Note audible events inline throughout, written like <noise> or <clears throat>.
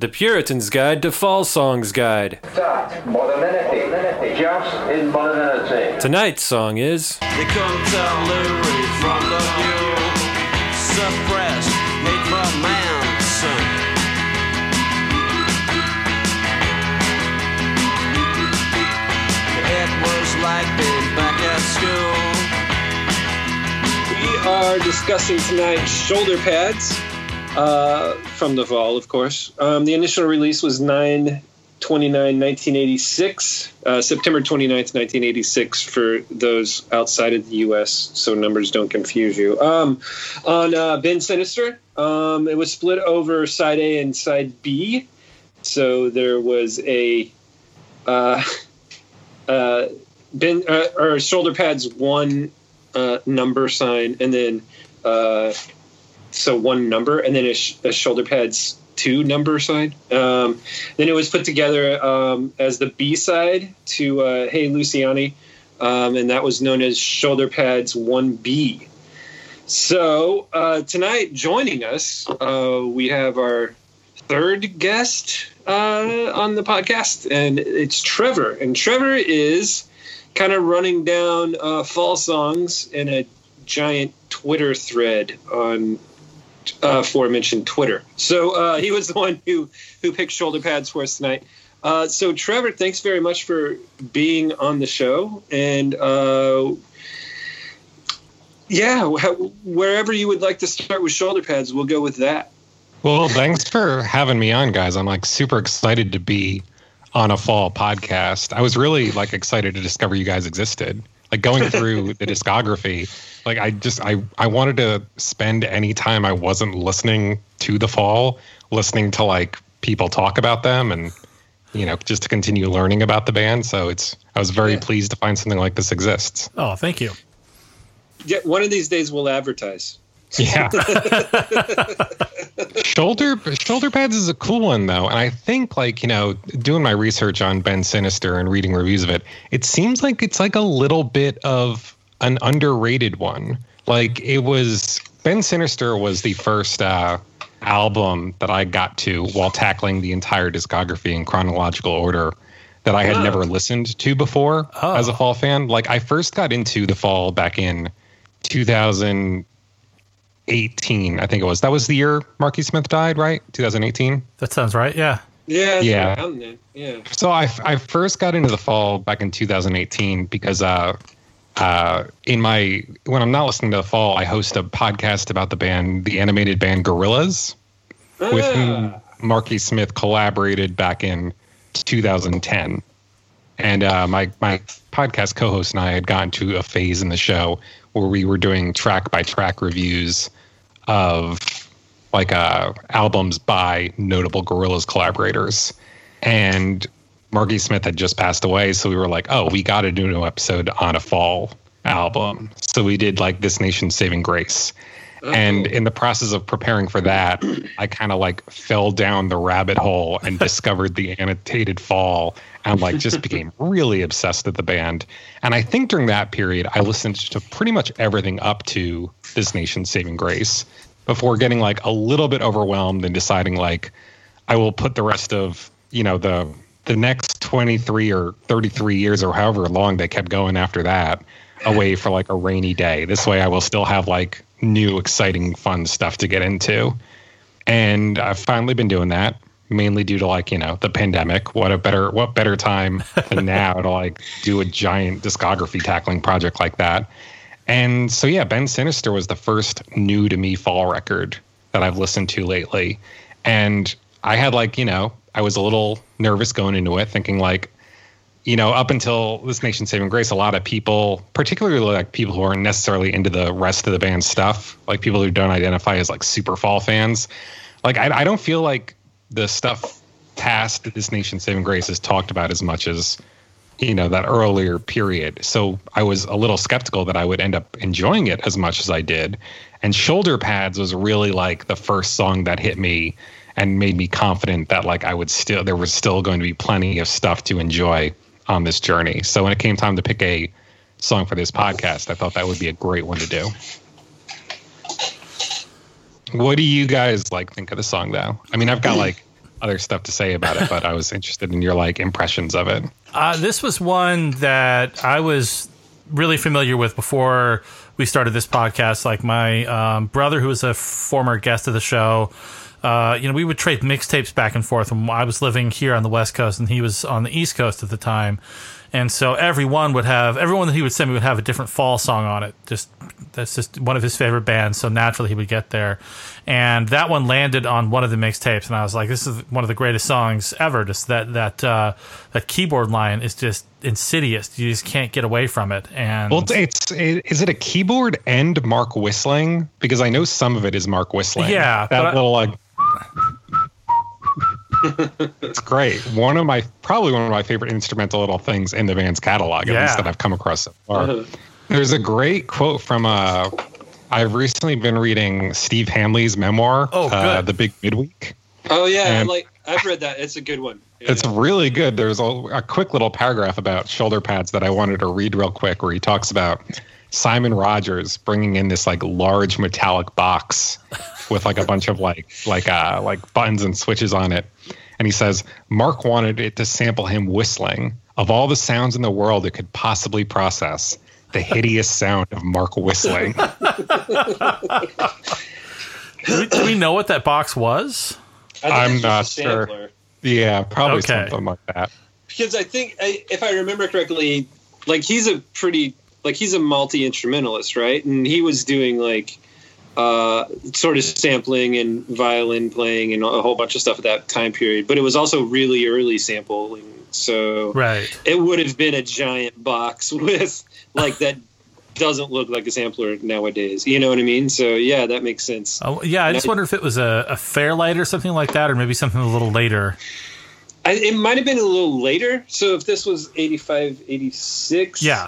The Puritan's Guide to Fall Songs Guide. Start. Modernity. Just in modernity. Tonight's song is They couldn't tell from the mule. Suppressed hate for Manson. It was like being back at school. We are discussing tonight shoulder pads uh, from the Fall, of course. Um, the initial release was 9 29, 1986, uh, September 29th, 1986, for those outside of the U.S., so numbers don't confuse you. Um, on uh, Bend Sinister, um, it was split over side A and side B. So there was a uh, <laughs> uh, Ben uh, or shoulder pads one uh, number sign, and then so one number, and then a, sh- a shoulder pads two number sign. Um, then it was put together um, as the B side to uh, Hey Luciani, um, and that was known as shoulder pads one B. So uh, tonight, joining us, uh, we have our third guest uh, on the podcast, and it's Trevor. And Trevor is kind of running down uh, fall songs in a giant Twitter thread on aforementioned Twitter. So uh, he was the one who who picked shoulder pads for us tonight. Uh, so Trevor, thanks very much for being on the show, and uh, yeah, wherever you would like to start with shoulder pads, we'll go with that. Well, thanks for having me on, guys. I'm like super excited to be on a fall podcast. I was really like excited to discover you guys existed. Like going through the discography, like I just I I wanted to spend any time I wasn't listening to the fall, listening to like people talk about them and you know, just to continue learning about the band. So it's I was very Yeah. pleased to find something like this exists. Oh, thank you. Yeah, one of these days we'll advertise. Yeah. <laughs> shoulder shoulder pads is a cool one though, and I think like you know doing my research on Bend Sinister and reading reviews of it, it seems like it's like a little bit of an underrated one. Like it was Bend Sinister was the first uh, album that I got to while tackling the entire discography in chronological order that I had Oh. never listened to before Oh. as a fall fan. Like I first got into the fall back in 2000 18, I think it was. That was the year Marky Smith died, right? 2018. That sounds right. Yeah. Yeah, Yeah. yeah. So I, I first got into the fall back in 2018 because uh, uh, in my when I'm not listening to the fall, I host a podcast about the band, the animated band Gorillaz, with whom Ah. Marky Smith collaborated back in 2010. And uh, my my podcast co-host and I had gotten to a phase in the show where we were doing track by track reviews of like uh, albums by notable Gorillaz collaborators. And Marky Smith had just passed away, so we were like, "Oh, we got to do an episode on a fall album." So we did like "This Nation's Saving Grace," and in the process of preparing for that, I kind of like fell down the rabbit hole and <laughs> discovered the annotated fall, and like just became <laughs> really obsessed with the band. And I think during that period, I listened to pretty much everything up to "This Nation's Saving Grace." Before getting like a little bit overwhelmed and deciding like I will put the rest of you know the the next 23 or 33 years or however long they kept going after that away for like a rainy day. This way I will still have like new exciting fun stuff to get into. And I've finally been doing that mainly due to like, you know, the pandemic. What a better what better time than <laughs> now to like do a giant discography tackling project like that. And so yeah, Bend Sinister was the first new to me fall record that I've listened to lately. And I had like, you know, I was a little nervous going into it, thinking like, you know, up until this nation saving grace, a lot of people, particularly like people who aren't necessarily into the rest of the band's stuff, like people who don't identify as like super fall fans, like I, I don't feel like the stuff past this nation saving grace is talked about as much as you know that earlier period. So i was a little skeptical that i would end up enjoying it as much as i did. And shoulder pads was really like the first song that hit me and made me confident that like i would still there was still going to be plenty of stuff to enjoy on this journey. So when it came time to pick a song for this podcast i thought that would be a great one to do. What do you guys like think of the song though? I mean i've got like other stuff to say about it, but I was interested in your like impressions of it. Uh, this was one that I was really familiar with before we started this podcast. Like my um, brother, who was a former guest of the show, uh, you know, we would trade mixtapes back and forth. When I was living here on the West Coast, and he was on the East Coast at the time. And so everyone would have everyone that he would send me would have a different fall song on it. Just that's just one of his favorite bands. So naturally he would get there, and that one landed on one of the mixtapes. And I was like, this is one of the greatest songs ever. Just that that uh, that keyboard line is just insidious. You just can't get away from it. And Well, it's, it, is it a keyboard and Mark whistling? Because I know some of it is Mark whistling. Yeah, that but I- little like. It's great. One of my probably one of my favorite instrumental little things in the band's catalog, at Yeah. least that I've come across so far. Uh-huh. There's a great quote from uh I've recently been reading Steve Hanley's memoir, Oh, uh. The Big Midweek. Oh yeah, And- like I've read that. It's a good one. Yeah. It's really good. There's a, a quick little paragraph about shoulder pads that I wanted to read real quick, where he talks about Simon Rogers bringing in this like large metallic box with like a bunch of like like uh like buttons and switches on it, and he says Mark wanted it to sample him whistling. Of all the sounds in the world it could possibly process, the hideous sound of Mark whistling. <laughs> do, we, do we know what that box was? I think I'm not sure. yeah, probably Okay. something like that. because I think I, if I remember correctly, like he's a pretty like he's a multi instrumentalist, right? And he was doing like uh, sort of sampling and violin playing and a whole bunch of stuff at that time period. But it was also really early sampling, so Right. it would have been a giant box <laughs> with like that doesn't look like a sampler nowadays. You know what I mean? So yeah, that makes sense. Oh, yeah, I just wonder if it was a, a Fairlight or something like that, or maybe something a little later. I, it might have been a little later. So if this was 85, 86, Yeah.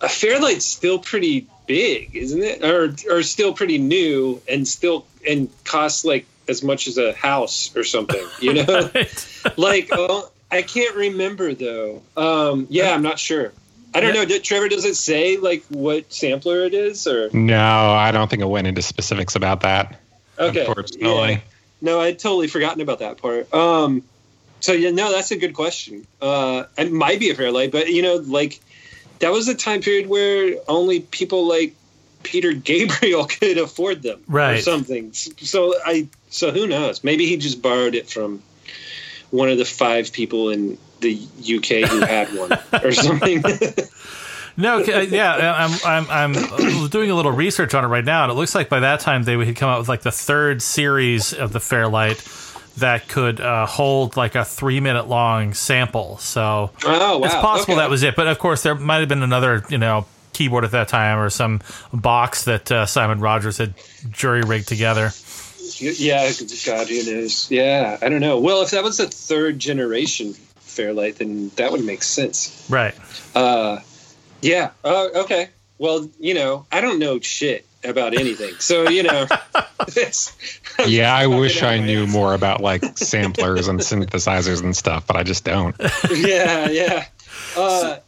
A Fairlight's still pretty big, isn't it? Or or still pretty new and still and costs like as much as a house or something. You know, <laughs> <laughs> like oh, I can't remember though. Um, yeah, I'm not sure. I don't Yeah. know. Did, Trevor, does it say like what sampler it is or? No, I don't think it went into specifics about that. Okay, unfortunately. yeah. No, I'd totally forgotten about that part. Um, so yeah, no, that's a good question. Uh, it might be a Fairlight, but you know, like that was a time period where only people like Peter Gabriel <laughs> could afford them, or Right. something. So I, so who knows? Maybe he just borrowed it from one of the five people in the UK who had one, <laughs> or something. No, okay, uh, yeah, I'm, I'm, I'm doing a little research on it right now, and it looks like by that time they had come out with like the third series of the Fairlight that could uh, hold like a three minute long sample. So oh wow, it's possible okay. that was it, but of course there might have been another, you know, keyboard at that time or some box that uh, Simon Rogers had jury rigged together. Yeah, God, who knows? Yeah, I don't know. Well, if that was a third generation Fairlight, then that would make sense. Right. Uh, yeah. Uh, okay. Well, you know, I don't know shit about anything, so you know, <laughs> it's, Yeah, I wish I knew ass. more about like samplers and synthesizers and stuff, but I just don't. <laughs> yeah, yeah. Uh,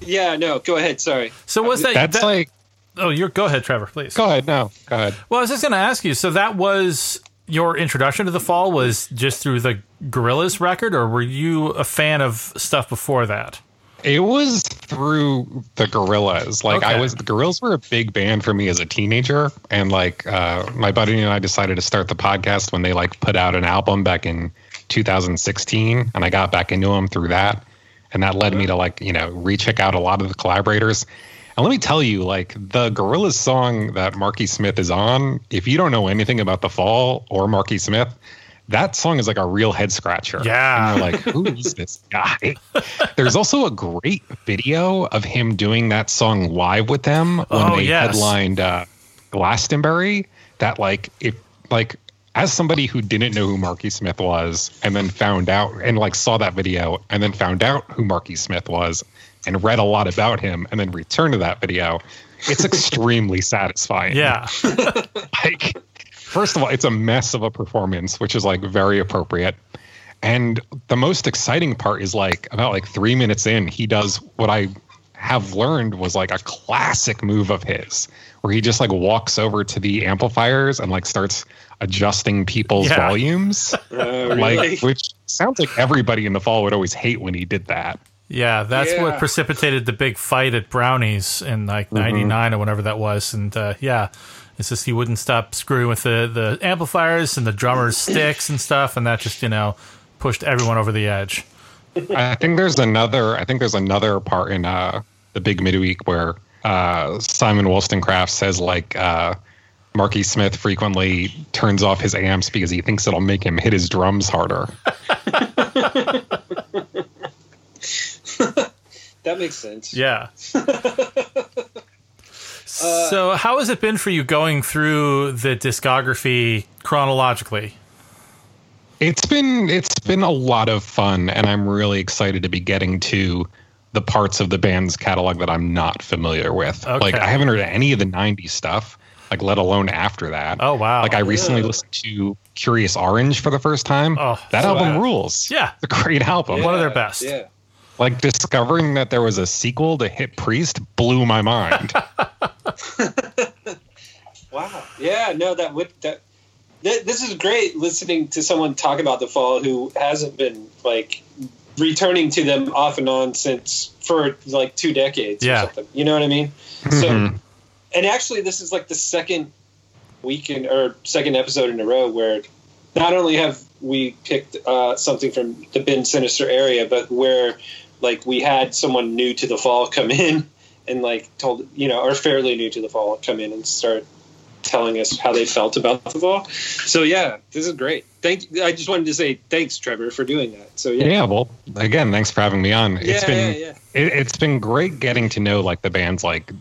yeah. No, go ahead. Sorry. So was that? That's that- like, oh, you're go ahead, Trevor, please. go ahead, no, go ahead. Well, I was just going to ask you. So that was your introduction to the fall was just through the Gorillaz record, or were you a fan of stuff before that? It was through the Gorillaz. Like I was, the Gorillaz were a big band for me as a teenager, and like uh, my buddy and I decided to start the podcast when they like put out an album back in 2016, and I got back into them through that, and that led me to like you know recheck out a lot of the collaborators. And let me tell you, like the Gorillaz song that Marky Smith is on, if you don't know anything about the Fall or Marky Smith, that song is like a real head scratcher. Yeah. And you're like, who is <laughs> this guy? There's also a great video of him doing that song live with them when Oh, they yes. headlined uh, Glastonbury. That like if like as somebody who didn't know who Marky Smith was and then found out and like saw that video and then found out who Marky Smith was and read a lot about him and then returned to that video, it's <laughs> extremely satisfying Yeah. <laughs> like first of all it's a mess of a performance which is like very appropriate and the most exciting part is like about like three minutes in he does what i have learned was like a classic move of his, where he just like walks over to the amplifiers and like starts adjusting people's Yeah. volumes, <laughs> Uh, really? like which sounds like everybody in the fall would always hate when he did that. Yeah, that's what precipitated the big fight at Brownies in like '99 or whenever that was. And uh, yeah, it's just he wouldn't stop screwing with the the amplifiers and the drummer's sticks and stuff, and that just you know pushed everyone over the edge. I think there's another. I think there's another part in uh, the Big Midweek where uh, Simon Wolstencroft says like uh, Marky Smith frequently turns off his amps because he thinks it'll make him hit his drums harder. <laughs> that makes sense. Yeah. <laughs> Uh, so, how has it been for you going through the discography chronologically? It's been it's been a lot of fun, and I'm really excited to be getting to the parts of the band's catalog that I'm not familiar with. Like I haven't heard any of the '90s stuff, like let alone after that. Oh, wow. Like I recently Yeah. listened to Kurious Oranj for the first time. Oh, that wow. album rules. Yeah. it's a great album. One of their best. Yeah. Like discovering that there was a sequel to Hip Priest blew my mind. <laughs> <laughs> Wow. Yeah. No, that would that. th- This is great listening to someone talk about the fall who hasn't been like returning to them off and on since for like two decades Yeah. or something. You know what I mean? So, Mhm. and actually, this is like the second week weekend or second episode in a row where not only have we picked uh, something from the Bend Sinister area, but where like we had someone new to the fall come in and like told you know or fairly new to the fall come in and start telling us how they felt about the fall. So yeah, this is great. Thank. I just wanted to say thanks, Trevor, for doing that. So yeah, yeah, well, again, thanks for having me on. yeah, it's been yeah, yeah. it, it's been great getting to know like the band's like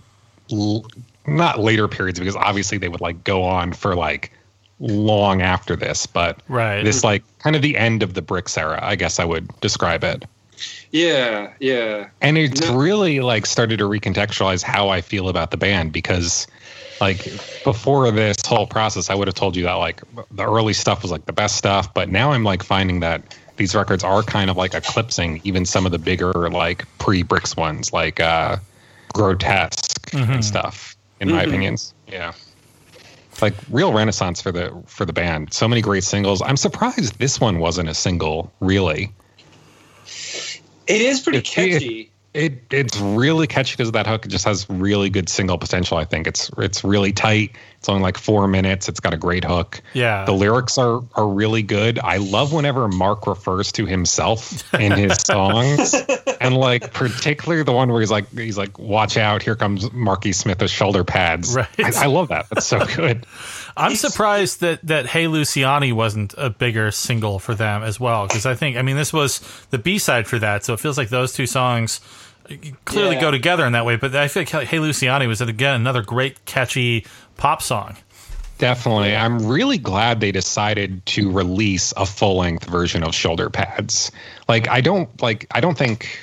l- not later periods because obviously they would like go on for like long after this, but Right. this like kind of the end of the Brix era, I guess I would describe it. Yeah, yeah. And it's No. really like started to recontextualize how I feel about the band because like before this whole process, I would have told you that like the early stuff was like the best stuff, but now I'm like finding that these records are kind of like eclipsing even some of the bigger like pre Brix ones, like uh grotesque and stuff, in my Mhm. opinions. Yeah. Like real renaissance for the for the band. So many great singles. I'm surprised this one wasn't a single, really. It is pretty It- catchy. It it's really catchy because that hook just has really good single potential. I think it's it's really tight. It's only like four minutes. It's got a great hook. Yeah. The lyrics are are really good. I love whenever Mark refers to himself in his <laughs> songs, and like particularly the one where he's like he's like, "Watch out! Here comes Marky Smith with shoulder pads." Right. I, I love that. That's so good. <laughs> I'm surprised that that Hey Luciani wasn't a bigger single for them as well because I think I mean this was the B side for that, so it feels like those two songs clearly Yeah. go together in that way. But I feel like Hey Luciani was again another great catchy pop song. Definitely. I'm really glad they decided to release a full length version of shoulder pads. Like I don't like I don't think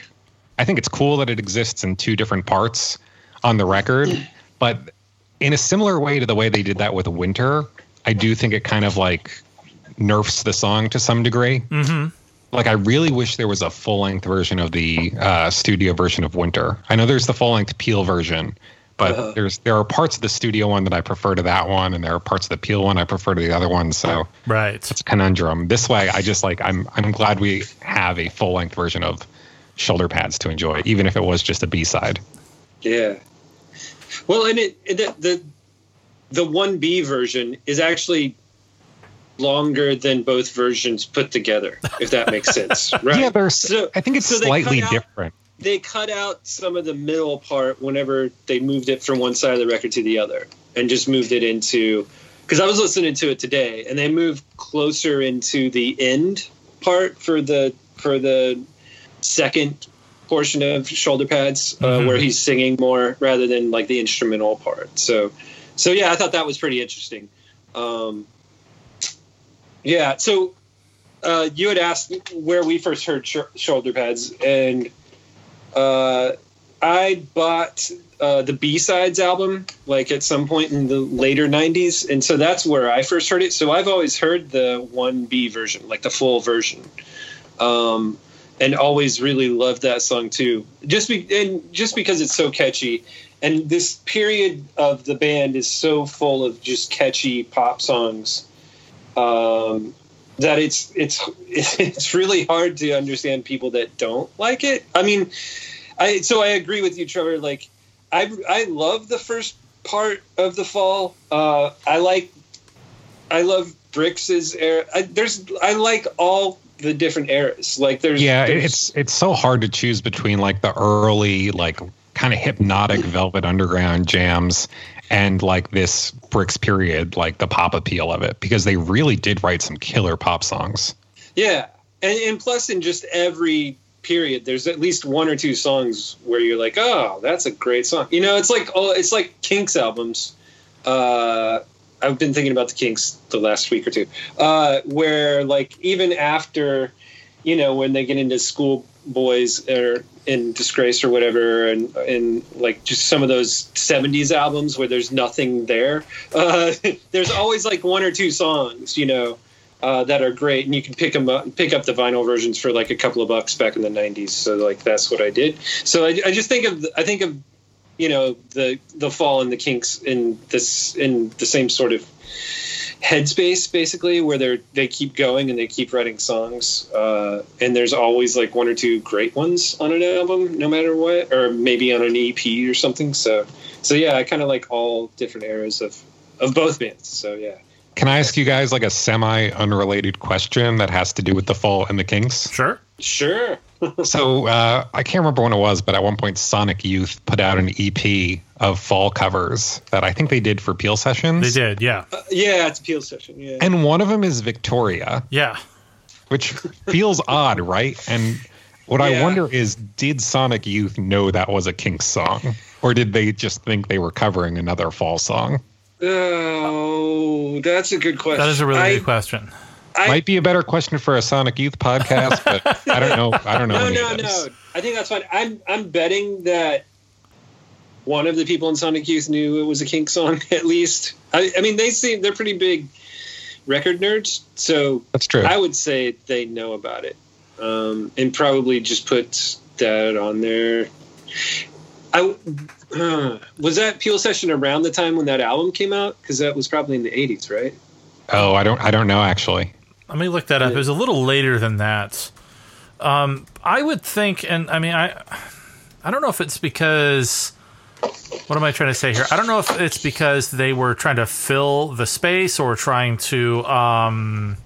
I think it's cool that it exists in two different parts on the record, <clears throat> but in a similar way to the way they did that with Winter, I do think it kind of like nerfs the song to some degree. Mm-hmm. Like I really wish there was a full length version of the uh, studio version of Winter. I know there's the full length Peel version, but there's there are parts of the studio one that I prefer to that one, and there are parts of the Peel one I prefer to the other one. So Right. it's a conundrum. This way, I just like I'm I'm glad we have a full length version of shoulder pads to enjoy, even if it was just a B side. Yeah. Well, and it, it the the the one B version is actually longer than both versions put together, if that makes sense, <laughs> right? Yeah, there's. So- I think it's so slightly out- different. they cut out some of the middle part whenever they moved it from one side of the record to the other and just moved it into because I was listening to it today and they moved closer into the end part for the for the second portion of shoulder pads uh, Mhm. where he's singing more rather than like the instrumental part so so yeah I thought that was pretty interesting um, yeah so uh, you had asked where we first heard sh- shoulder pads and uh, I bought uh, the B sides album like at some point in the later '90s, and so that's where I first heard it. So I've always heard the one B version, like the full version. Um, and always really loved that song too. Just be, and just because it's so catchy, and this period of the band is so full of just catchy pop songs um, that it's it's <laughs> it's really hard to understand people that don't like it. I mean, I so I agree with you, Trevor. Like, I I love the first part of the fall. Uh, I like I love Brix's era. I, there's I like all the different eras. Like there's Yeah, there's- it's it's so hard to choose between like the early like kind of hypnotic Velvet Underground jams and like this Brix period, like the pop appeal of it, because they really did write some killer pop songs. Yeah, and, and plus in just every period, there's at least one or two songs where you're like, oh, that's a great song. You know, it's like oh, it's like Kinks albums. Uh, I've been thinking about the Kinks the last week or two, uh, where like even after, you know, when they get into school boys or in disgrace or whatever and and like just some of those 70s albums where there's nothing there uh, <laughs> there's always like one or two songs you know uh, that are great, and you can pick them up, pick up the vinyl versions for like a couple of bucks back in the '90s. So like that's what I did. So I, I just think of I think of you know the the fall and the Kinks in this in the same sort of headspace basically where they're they keep going and they keep writing songs uh, and there's always like one or two great ones on an album no matter what or maybe on an ep or something so so yeah i kind of like all different eras of of both bands so yeah Can I ask you guys like a semi unrelated question that has to do with the Fall and the Kinks? Sure. sure <laughs> So uh, I can't remember when it was, but at one point Sonic Youth put out an EP of fall covers that I think they did for Peel Sessions. They did. Yeah. yeah it's peel session yeah And one of them is Victoria, Yeah. which feels <laughs> odd, right? And what I wonder is, did Sonic Youth know that was a Kinks song, or did they just think they were covering another fall song? Oh, that's a good question. That is a really I, good question. I- Might be a better question for a Sonic Youth podcast, but I don't know. I don't know. <laughs> No, no, no. I think that's fine. I'm I'm betting that one of the people in Sonic Youth knew it was a Kink song <laughs> at least. I, I mean, they seem they're pretty big record nerds, so That's true. I would say they know about it, um, and probably just put that on there. I uh, <sighs> was that Peel session around the time when that album came out because that was probably in the '80s, right? oh, I don't. I don't know actually. Let me look that up. It was a little later than that. Um, I would think, and I mean, I, I don't know if it's because. What am I trying to say here? I don't know if it's because they were trying to fill the space or trying to, um,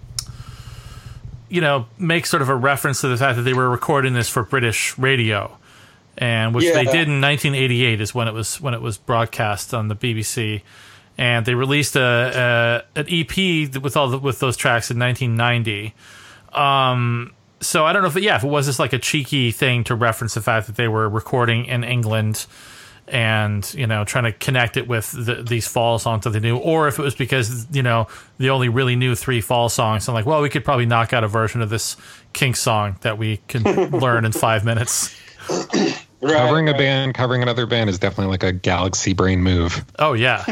you know, make sort of a reference to the fact that they were recording this for British radio, and which they did in 1988 is when it was when it was broadcast on the BBC, and they released a, a an EP with all the, with those tracks in 1990. Um, so I don't know if it, yeah if it was just like a cheeky thing to reference the fact that they were recording in England and you know trying to connect it with the, these fall songs that they knew or if it was because you know they only really knew three fall songs I'm like well we could probably knock out a version of this kink song that we can <laughs> learn in five minutes <clears throat> Right, covering a band, covering another band is definitely like a galaxy brain move. oh yeah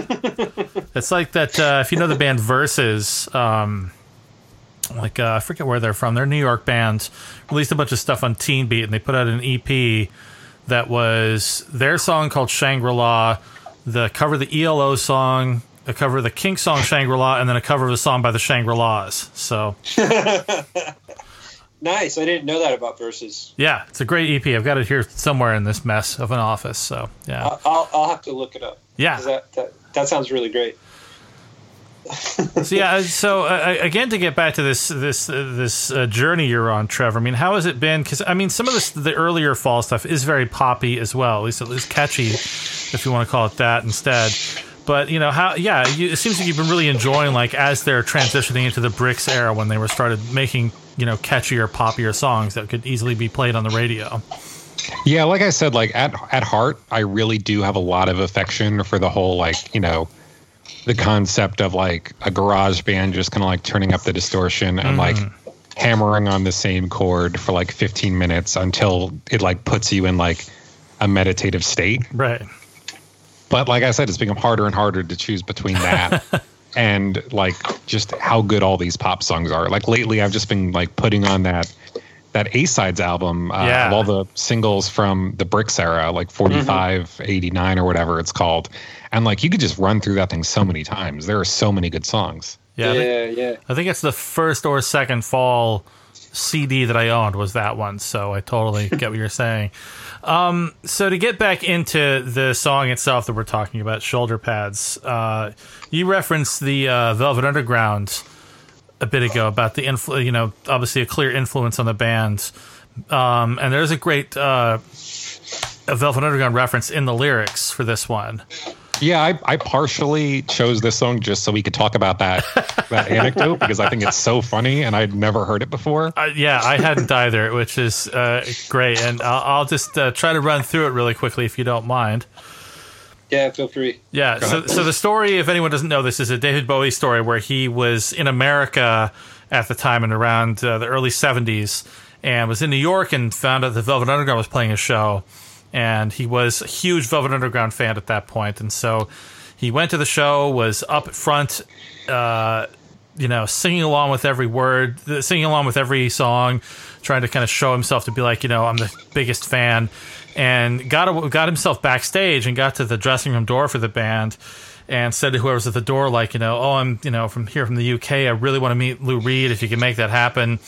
it's like that uh, if you know the band Versus um like uh, i forget where they're from they're a new york band released a bunch of stuff on teen beat and they put out an ep that was their song called Shangri-La, the cover of the ELO song, a cover of the Kink song Shangri-La, and then a cover of a song by the Shangri-Las. So <laughs> Nice. I didn't know that about Versus. yeah, it's a great EP. I've got it here somewhere in this mess of an office. So yeah, I'll, I'll, I'll have to look it up. yeah. That, that that sounds really great. So yeah. So uh, again, to get back to this this uh, this uh, journey you're on, Trevor. I mean, how has it been? Because I mean, some of this the earlier fall stuff is very poppy as well. At least at least catchy, if you want to call it that instead. But you know how? Yeah, you, it seems like you've been really enjoying like as they're transitioning into the Brix era when they were started making you know catchier, poppier songs that could easily be played on the radio. Yeah, like I said, like at at heart, I really do have a lot of affection for the whole like you know, the concept of like a garage band just kind of like turning up the distortion and mm. like hammering on the same chord for like 15 minutes until it like puts you in like a meditative state. Right. But like I said, it's become harder and harder to choose between that <laughs> and like just how good all these pop songs are. Like lately, I've just been like putting on that that A sides album uh, Yeah. of all the singles from the Brix era, like 45, 89 or whatever it's called. And like you could just run through that thing so many times. There are so many good songs. Yeah, I think, yeah, yeah. I think it's the first or second fall CD that I owned was that one. So I totally get what you're saying. <laughs> Um, so to get back into the song itself that we're talking about, shoulder pads. Uh, you referenced the uh, Velvet Underground a bit ago about the influ- you know, obviously a clear influence on the band. Um, and there's a great uh, a Velvet Underground reference in the lyrics for this one. Yeah, I, I partially chose this song just so we could talk about that <laughs> that anecdote because I think it's so funny and I'd never heard it before. Uh, yeah, I hadn't either, which is uh, great. And I'll, I'll just uh, try to run through it really quickly if you don't mind. Yeah, feel free. Yeah. So, so the story, if anyone doesn't know this, is a David Bowie story where he was in America at the time and around uh, the early 70s and was in New York and found out the Velvet Underground was playing a show. And he was a huge Velvet Underground fan at that point. And so he went to the show, was up front, uh, you know, singing along with every word, singing along with every song, trying to kind of show himself to be like, you know, I'm the biggest fan, and got got himself backstage and got to the dressing room door for the band, and said to whoever's at the door, like, you know, oh, I'm, you know, from here from the UK, I really want to meet Lou Reed if you can make that happen,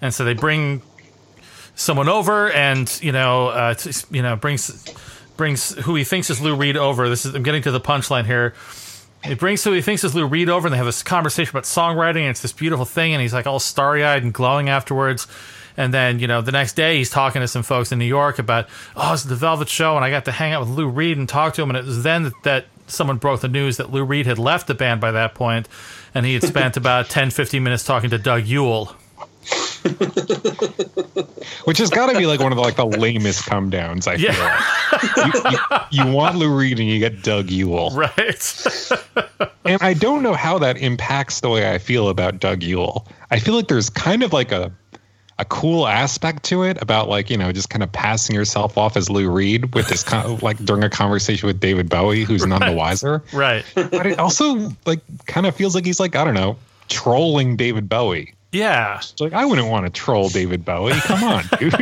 and so they bring someone over, and you know, uh, t- you know, brings brings who he thinks is Lou Reed over. This is I'm getting to the punchline here. He brings who he thinks is Lou Reed over, and they have this conversation about songwriting, and it's this beautiful thing, and he's like all starry eyed and glowing afterwards. And then, you know, the next day he's talking to some folks in New York about, oh, it's the Velvet Show, and I got to hang out with Lou Reed and talk to him. And it was then that, that someone broke the news that Lou Reed had left the band by that point, and he had spent <laughs> about 10, 15 minutes talking to Doug Yule. Which has got to be like one of the like the lamest come downs. I feel. Yeah. you, you, you want Lou Reed and you get Doug Yule, Right. <laughs> and I don't know how that impacts the way I feel about Doug Yule. I feel like there's kind of like a a cool aspect to it about like you know just kind of passing yourself off as Lou Reed with this kind of like during a conversation with David Bowie, who's none the wiser. right. But it also like kind of feels like he's like I don't know trolling David Bowie. Yeah. It's like I wouldn't want to troll David Bowie. Come on, <laughs> dude.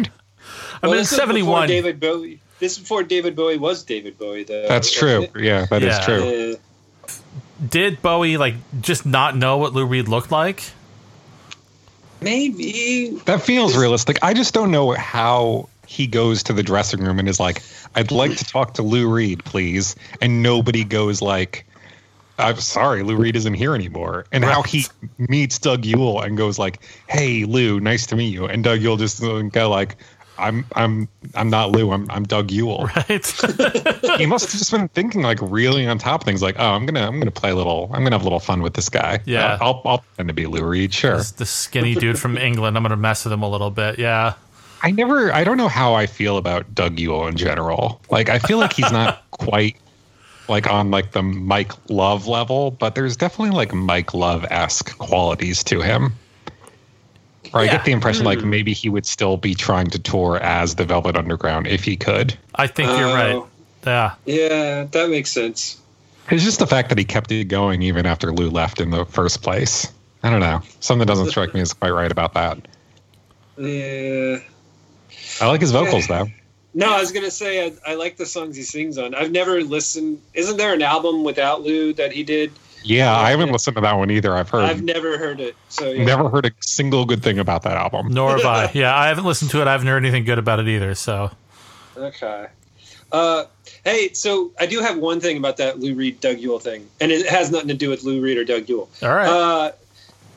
I mean, this was 71. David Bowie. This is before David Bowie was David Bowie, though. That's wasn't true. Yeah, that is Yeah. true. Uh, Did Bowie, like, just not know what Lou Reed looked like? maybe. That feels realistic. I just don't know how he goes to the dressing room and is like, "I'd like to talk to Lou Reed, please," and nobody goes like, "I'm sorry, Lou Reed isn't here anymore." And how he meets Doug Yule and goes like, "Hey, Lou, nice to meet you," and Doug Yule just go like. I'm I'm I'm not Lou. I'm I'm Doug Yule. Right. <laughs> He must have just been thinking like really on top of things. Like, oh, I'm gonna I'm gonna play a little. I'm gonna have a little fun with this guy. Yeah. I'll I'll pretend to be Lou Reed. Sure. This- the skinny dude from England. I'm going to mess with him a little bit. Yeah. I never I don't know how I feel about Doug Yule in general. Like I feel like he's not <laughs> quite like on like the Mike Love level, but there's definitely like Mike Love esque qualities to him. Or I get the impression like hmm. maybe he would still be trying to tour as the Velvet Underground if he could. I think you're right. Oh. Yeah. Yeah, that makes sense. It's just the fact that he kept it going even after Lou left in the first place. I don't know. Something doesn't strike me as quite right about that. Yeah. I like his vocals though. No, I was gonna say I, I like the songs he sings on. I've never listened. Isn't there an album without Lou that he did? Yeah, I haven't listened to that one either. I've heard I've never heard it. So yeah. never heard a single good thing about that album. Nor have I. <laughs> Yeah, I haven't listened to it. I haven't heard anything good about it either. So, Okay. Uh, hey, so I do have one thing about that Lou Reed Doug Yule thing, and it has nothing to do with Lou Reed or Doug Yule. all right. Uh,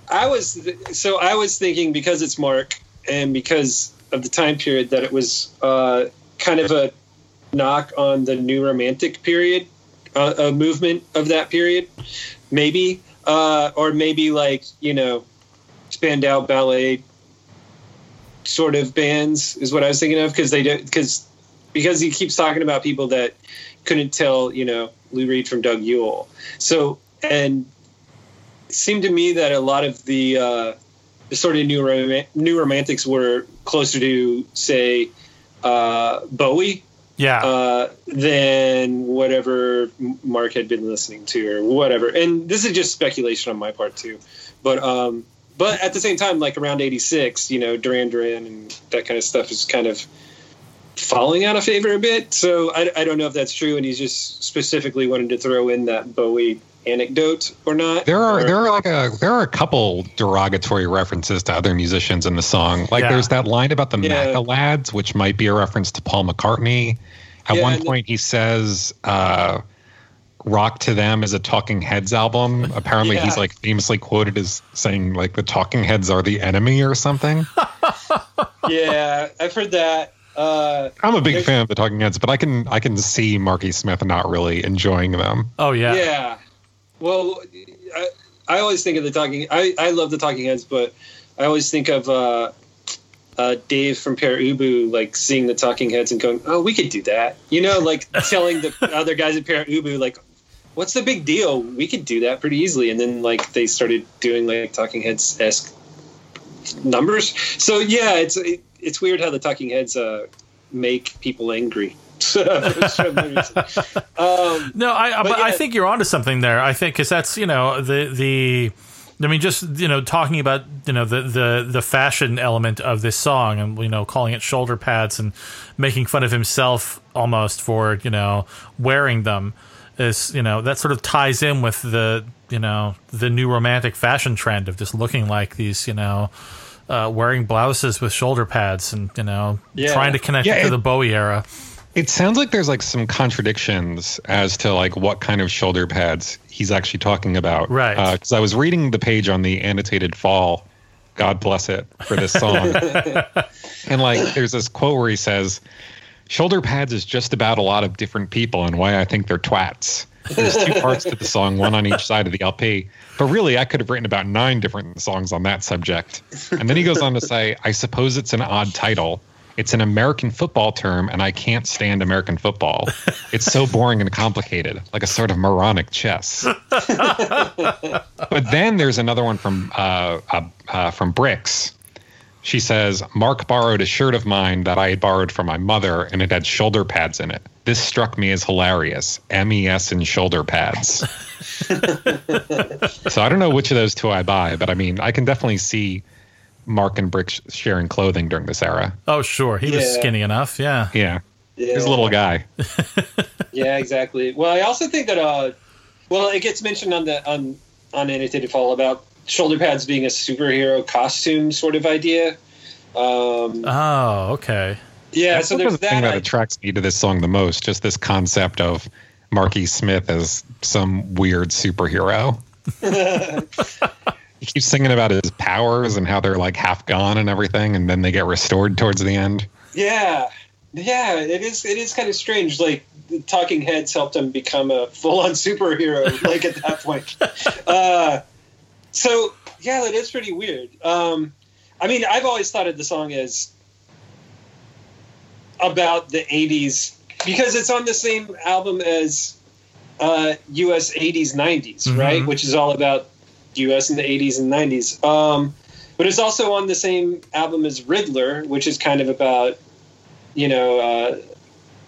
I was so I was thinking because it's Mark and because of the time period that it was uh, kind of a knock on the new romantic period, uh, a movement of that period, maybe, uh, or maybe like you know, Spandau Ballet sort of bands is what I was thinking of because they do because because he keeps talking about people that couldn't tell you know Lou Reed from Doug Yule. So and it seemed to me that a lot of the uh, the sort of new rom- new romantics were closer to say uh, Bowie yeah. uh, than whatever Mark had been listening to or whatever. And this is just speculation on my part too. But um, but at the same time, like around '86, you know, Duran Duran and that kind of stuff is kind of falling out of favor a bit. So I, I don't know if that's true, and he's just specifically wanted to throw in that Bowie anecdote or not. There are Or- there are like a there are a couple derogatory references to other musicians in the song. Like Yeah. there's that line about the Yeah. Macc Lads, which might be a reference to Paul McCartney. At Yeah, one and- point, he says, uh, "Rock to Them" is a Talking Heads album. Apparently, he's like famously quoted as saying like the Talking Heads are the enemy or something. <laughs> yeah, I've heard that. Uh, I'm a big fan of the Talking Heads, but I can I can see Marky Smith not really enjoying them. Oh yeah. yeah. Well, I, I always think of the Talking. I, I love the Talking Heads, but I always think of uh, uh, Dave from Pere Ubu, like seeing the Talking Heads and going, "Oh, we could do that." You know, like <laughs> telling the other guys at Pere Ubu, like, "What's the big deal? We could do that pretty easily." And then like they started doing like Talking Heads esque numbers. So yeah, it's it, it's weird how the Talking Heads uh, make people angry. <laughs> For um, No, I But but I think you're onto something there. I think because that's you know the the. I mean, just you know, talking about you know the the the fashion element of this song, and you know, calling it shoulder pads and making fun of himself almost for you know wearing them is you know that sort of ties in with the you know the new romantic fashion trend of just looking like these you know uh, wearing blouses with shoulder pads and you know Yeah. trying to connect Yeah, it to it- the Bowie era. It sounds like there's like some contradictions as to like what kind of shoulder pads he's actually talking about. Right. Uh, because I was reading the page on the annotated fall, God bless it, for this song. <laughs> and like there's this quote where he says, Shoulder pads is just about a lot of different people and why I think they're twats. There's two parts to the song, one on each side of the LP. But really, I could have written about nine different songs on that subject. And then he goes on to say, I suppose it's an odd title. It's an American football term, and I can't stand American football. It's so <laughs> boring and complicated, like a sort of moronic chess. but then there's another one from uh, uh, uh, from Brix. She says, Mark borrowed a shirt of mine that I had borrowed from my mother, and it had shoulder pads in it. This struck me as hilarious. MES and shoulder pads. <laughs> so I don't know which of those two I buy, but I mean, I can definitely see Mark and Brix sharing clothing during this era. Oh, sure, he was skinny enough. Yeah. Yeah. yeah. He's a little guy. <laughs> Yeah, exactly. Well, I also think that uh, well, it gets mentioned on the on on annotated fall about shoulder pads being a superhero costume sort of idea. Um, Oh, okay. yeah, That's so there's of the thing that. that attracts me to this song the most, just this concept of Marky Smith as some weird superhero. <laughs> <laughs> he keeps singing about his powers and how they're like half gone and everything, and then they get restored towards the end. yeah, yeah, it is. It is kind of strange. Like the Talking Heads helped him become a full-on superhero. <laughs> like at that point. Uh, so yeah, that is pretty weird. Um, I mean, I've always thought of the song as about the '80s because it's on the same album as uh, U.S. '80s '90s, Mhm. right? Which is all about U.S. in the '80s and '90s. Um, but it's also on the same album as Riddler, which is kind of about, you know, uh,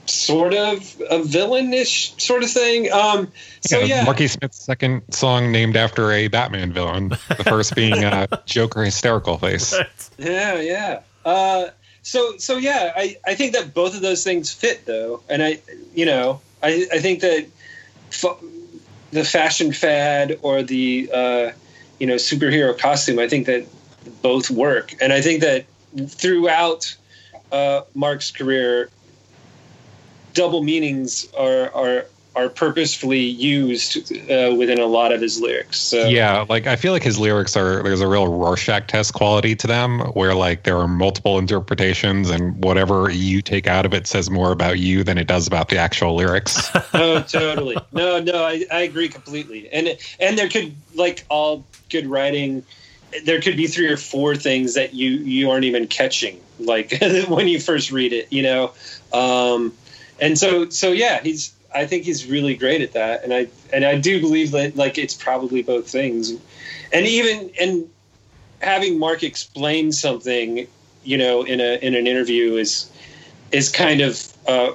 sort of a villainish sort of thing. Um, so yeah, Marky Smith's second song named after a Batman villain, the first <laughs> being uh, Joker Hysterical Face. <laughs> Yeah, yeah. Uh, so, so yeah, I, I think that both of those things fit though, and I, you know, I, I think that fa- the fashion fad or the, uh, you know, superhero costume, I think that both work, and I think that throughout uh, Mark's career, double meanings are are are purposefully used uh, within a lot of his lyrics. So Yeah, like I feel like his lyrics are there's a real Rorschach test quality to them where like there are multiple interpretations and whatever you take out of it says more about you than it does about the actual lyrics. <laughs> oh totally no no I, I agree completely and and there could like all good writing there could be three or four things that you you aren't even catching like <laughs> when you first read it you know um and so so yeah he's i think he's really great at that and i and i do believe that like it's probably both things and even and having mark explain something you know in a in an interview is is kind of uh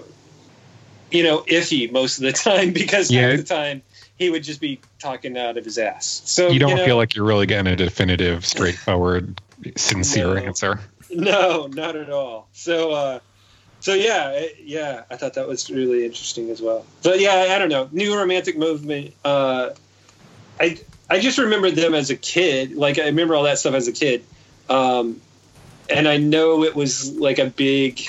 you know iffy most of the <laughs> time because Yeah. half the time he would just be talking out of his ass. So You don't know, feel like you're really getting a definitive, straightforward, sincere No. answer. No, not at all. So, uh, so yeah, it- yeah, I thought that was really interesting as well. But yeah, I don't know, new romantic movement. Uh, I I just remember them as a kid. Like I remember all that stuff as a kid, um, and I know it was like a big.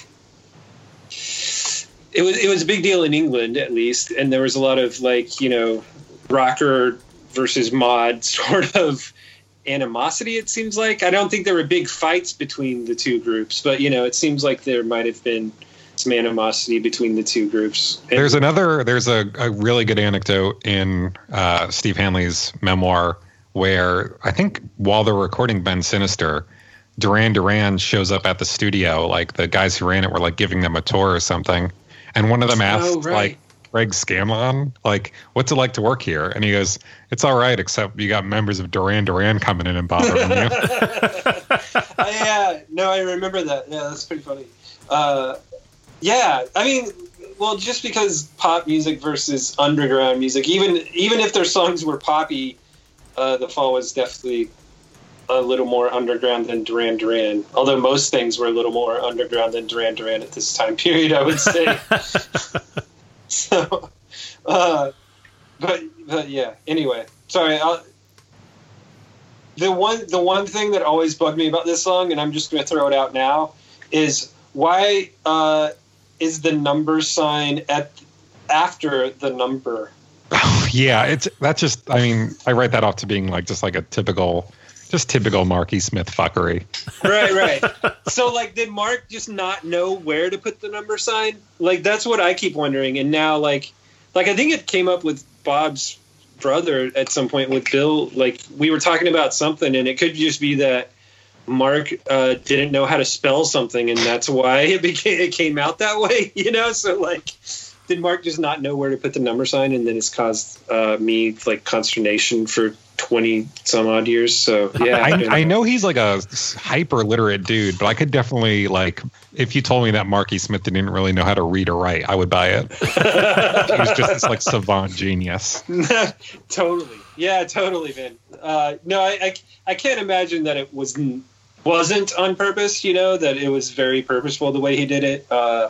It was it was a big deal in England at least, and there was a lot of like you know, rocker versus mod <laughs> sort of animosity it seems like i don't think there were big fights between the two groups but you know it seems like there might have been some animosity between the two groups And- There's another. There's a, a really good anecdote in uh, Steve Hanley's memoir where I think while they're recording Bend Sinister, Duran Duran shows up at the studio. Like the guys who ran it were like giving them a tour or something, and one of them asked Oh, right. like Craig Scanlon, like, "What's it like to work here?" And he goes, "It's all right, except you got members of Duran Duran coming in and bothering you." <laughs> Uh, yeah no i remember that. Yeah that's pretty funny. Uh, yeah i mean well just because pop music versus underground music even even if their songs were poppy uh, the fall was definitely a little more underground than duran duran. Although most things were a little more underground than duran duran at this time <laughs> period i would say <laughs> <laughs> so uh, but but yeah anyway sorry I'll, the one the one thing that always bugged me about this song, and I'm just going to throw it out now, is why uh, is the number sign at after the number? <laughs> yeah, it's that's just. I mean, I write that off to being like just like a typical, just typical Marky Smith fuckery. Right, right. so like, did Mark just not know where to put the number sign? Like that's what I keep wondering. And now, like, like I think it came up with Bob's brother at some point with Bill. Like we were talking about something, and it could just be that. Mark uh, didn't know how to spell something, and that's why it became it came out that way. <laughs> You know, so like, did Mark just not know where to put the number sign, and then it's caused uh, me like consternation for twenty some odd years. So yeah, I, I know he's like a hyper literate dude, but I could definitely like if you told me that Marky Smith didn't really know how to read or write, I would buy it. <laughs> he was just this like savant genius. <laughs> totally. Yeah, totally, man. Uh, no, I, I I can't imagine that it was wasn't on purpose. You know that it was very purposeful the way he did it. Uh,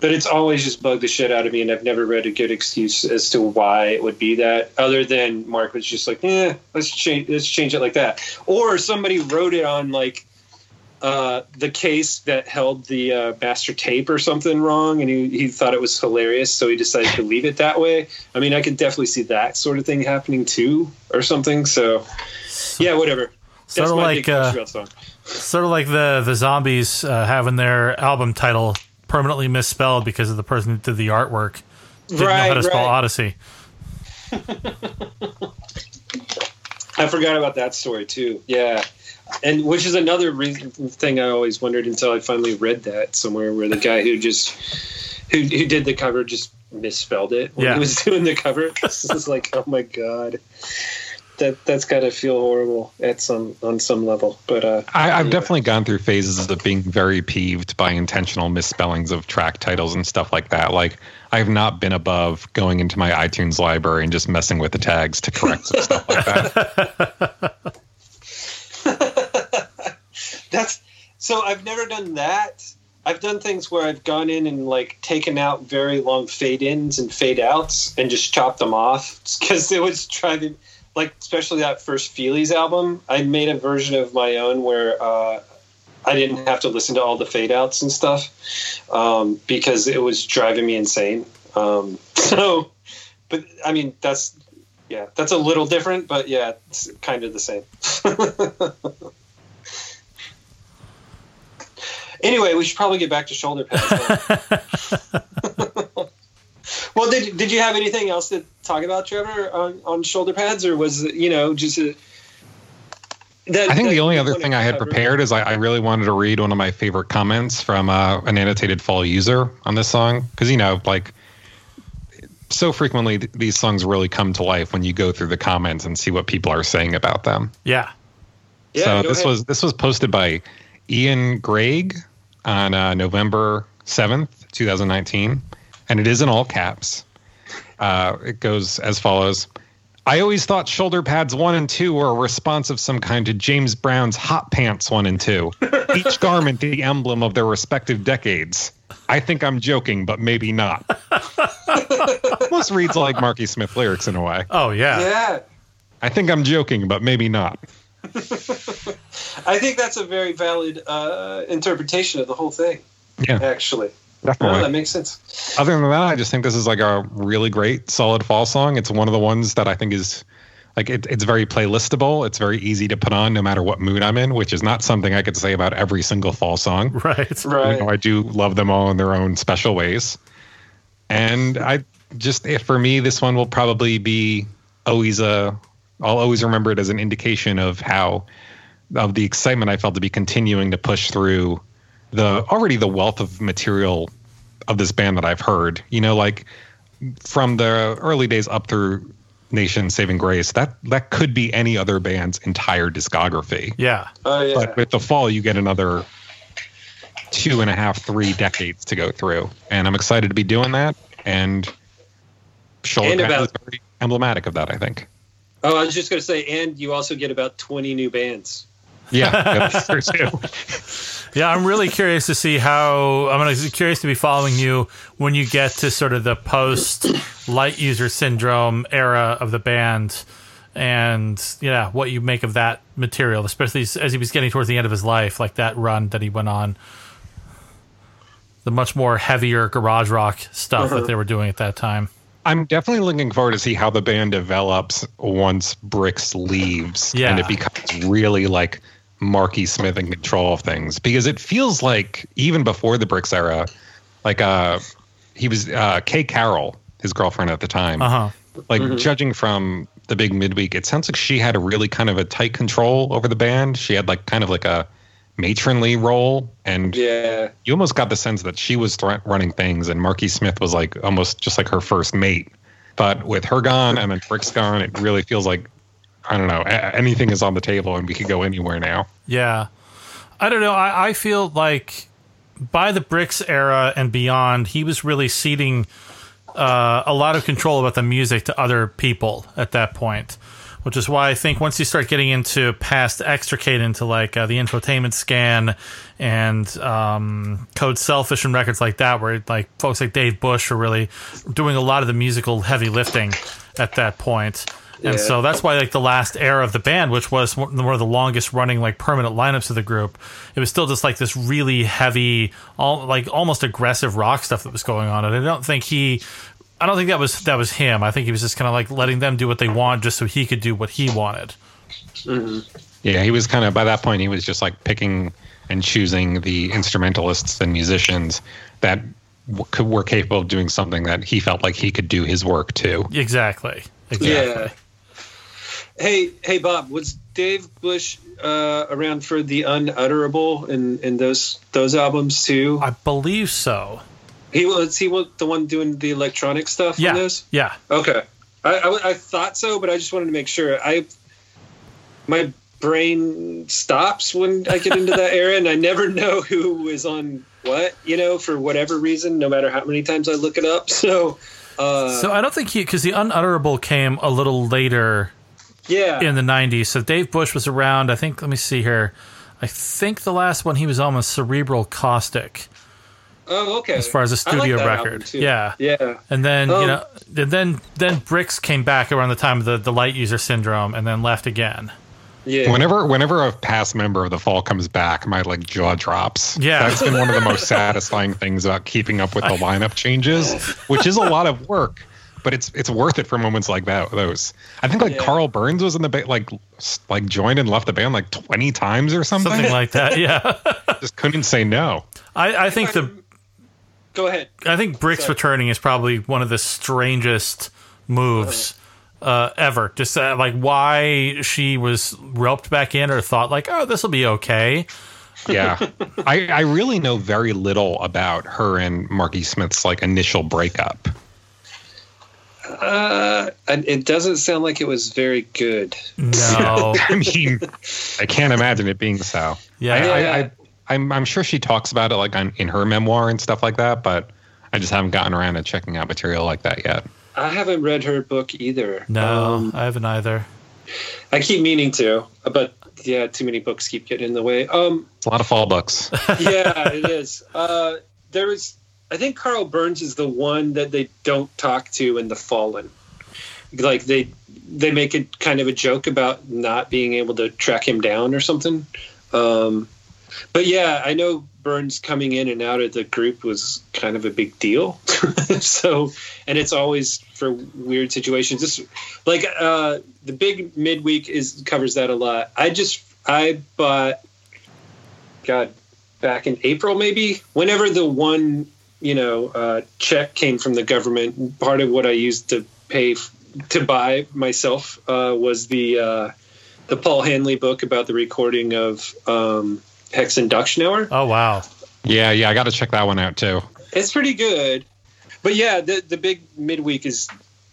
but it's always just bugged the shit out of me, and I've never read a good excuse as to why it would be that. Other than Mark was just like, "Eh, let's change, let's change it like that," or somebody wrote it on like uh, the case that held the uh, master tape or something wrong, and he, he thought it was hilarious, so he decided to leave it that way. I mean, I could definitely see that sort of thing happening too, or something. So, yeah, whatever. Sort of like uh, sort of like the the zombies uh, having their album title permanently misspelled because of the person who did the artwork didn't know how to spell right. Odyssey. <laughs> I forgot about that story too. Yeah, and which is another reason, thing I always wondered until I finally read that somewhere, where the guy who just who, who did the cover just misspelled it when Yeah. he was <laughs> doing the cover. This is like, oh my god, that that's got to feel horrible at some on some level. But uh, I, I've anyway. definitely gone through phases of being very peeved by intentional misspellings of track titles and stuff like that. Like I've not been above going into my iTunes library and just messing with the tags to correct some stuff like that. <laughs> <laughs> that's so I've never done that. I've done things where I've gone in and like taken out very long fade ins and fade outs and just chopped them off <laughs> because it was driving like especially that first Feelies album. I made a version of my own where uh, I didn't have to listen to all the fade outs and stuff um, because it was driving me insane. Um, <laughs> so, but I mean that's yeah, that's a little different, but yeah, it's kind of the same. <laughs> Anyway, we should probably get back to shoulder pads. <laughs> then. well, did did you have anything else to talk about, Trevor, on, on shoulder pads, or was it, you know just a, that? I think that the only other thing I had prepared is I, I really wanted to read one of my favorite comments from uh, an annotated fall user on this song because you know like so frequently th- these songs really come to life when you go through the comments and see what people are saying about them. Yeah. Yeah, so this ahead. was this was posted by Ian Gregg on uh, November seventh, two thousand nineteen, and it is in all caps. Uh, it goes as follows: I always thought shoulder pads one and two were a response of some kind to James Brown's hot pants one and two. <laughs> Each garment the emblem of their respective decades. I think I'm joking, but maybe not. <laughs> Almost reads like Marky Smith lyrics in a way. Oh yeah. Yeah. I think I'm joking, but maybe not. <laughs> I think that's a very valid uh, interpretation of the whole thing, Yeah, actually. No, definitely. that makes sense. Other than that, I just think this is like a really great, solid fall song. It's one of the ones that I think is like it, it's very playlistable. It's very easy to put on no matter what mood I'm in, which is not something I could say about every single fall song. Right. Right. You know, I do love them all in their own special ways. And I just, if for me, this one will probably be always a, I'll always remember it as an indication of how, of the excitement I felt to be continuing to push through the already the wealth of material of this band that I've heard. You know, like from the early days up through Nation's Saving Grace, that that could be any other band's entire discography. Yeah. Oh, yeah. But with the fall, you get another two and a half, three decades to go through, and I'm excited to be doing that. And Shoulder And Pad about- is very emblematic of that, I think. oh, I was just going to say, and you also get about 20 new bands. Yeah, that's <laughs> true too. Yeah, I'm really curious to see how. I'm gonna curious to be following you when you get to sort of the post light user syndrome era of the band, and yeah, what you make of that material, especially as he was getting towards the end of his life, like that run that he went on. The much more heavier garage rock stuff that uh-huh. they were doing at that time. I'm definitely looking forward to see how the band develops once Brix leaves Yeah. and it becomes really like Marky Smith in control of things because it feels like even before the Brix era, like uh he was uh Kay Carroll, his girlfriend at the time. Uh huh. Like judging from the big midweek, it sounds like she had a really kind of a tight control over the band. She had like kind of like a matronly role and Yeah. you almost got the sense that she was thr running things and Marky Smith was like almost just like her first mate. But with her gone and then Brix's gone, it really feels like I don't know. anything is on the table and we could go anywhere now. Yeah. I don't know. I, I feel like by the Brix era and beyond, he was really ceding uh, a lot of control about the music to other people at that point. Which is why I think once you start getting into past extricate into like uh, the infotainment scan and um, Code Selfish and records like that, where like folks like Dave Bush are really doing a lot of the musical heavy lifting at that point. And so that's why like the last era of the band, which was one one of the longest running like permanent lineups of the group, it was still just like this really heavy, all like almost aggressive rock stuff that was going on. And I don't think he, I don't think that was that was him. I think he was just kind of like letting them do what they want just so he could do what he wanted. Mm-hmm. Yeah, he was kind of by that point he was just like picking and choosing the instrumentalists and musicians that w- could, were capable of doing something that he felt like he could do his work too. Exactly. Exactly. Yeah. Hey, hey, Bob, was Dave Bush uh, around for the Unutterable and and those those albums too? I believe so. He was he was the one doing the electronic stuff Yeah. on those. Yeah. Okay, I, I I thought so, but I just wanted to make sure. I my brain stops when I get into that era, and I never <laughs> know who is on what. You know, for whatever reason, no matter how many times I look it up. So. Uh, So I don't think he because the unutterable came a little later yeah, in the 90s. So Dave Bush was around, I think, let me see here. I think the last one he was on was Cerebral Caustic oh, okay. as far as a studio that album, record. Yeah. yeah. And then, you Um, know, and then then Brix came back around the time of the, the light user syndrome and then left again. Yeah. Whenever whenever a past member of the fall comes back, my like jaw drops. Yeah. That's been one of the most <laughs> satisfying things about keeping up with the lineup changes, which is a lot of work, but it's it's worth it for moments like that. Those I think like Yeah. Karl Burns was in the band, like like joined and left the band like twenty times or something. Something like that. <laughs> Yeah. Just couldn't say no. I, I think the Go ahead. I think Brix Sorry. returning is probably one of the strangest moves uh, ever. Just uh, like why she was roped back in or thought like, oh, this will be okay. Yeah, <laughs> I I really know very little about her and Marky Smith's like initial breakup. Uh, and it doesn't sound like it was very good. No. <laughs> I mean, <laughs> I can't imagine it being so. Yeah. I, I, Yeah. I, I'm, I'm sure she talks about it like on, in her memoir and stuff like that, but I just haven't gotten around to checking out material like that yet. I haven't read her book either. No, Um, I haven't either. I keep meaning to, but yeah, too many books keep getting in the way. Um, It's a lot of fall books. <laughs> yeah, it is. Uh, there was, I think Karl Burns is the one that they don't talk to in The Fallen. Like they they make it kind of a joke about not being able to track him down or something. Um, but yeah, I know Burns coming in and out of the group was kind of a big deal. <laughs> so, and it's always for weird situations. This, like, uh, the big midweek is covers that a lot. I just I bought, God, back in April maybe, whenever the one you know uh, check came from the government. Part of what I used to pay f- to buy myself uh, was the uh, the Paul Hanley book about the recording of um, Hex Induction Hour. Oh wow. yeah, yeah, I got to check that one out too. It's pretty good. But yeah, the the big midweek is,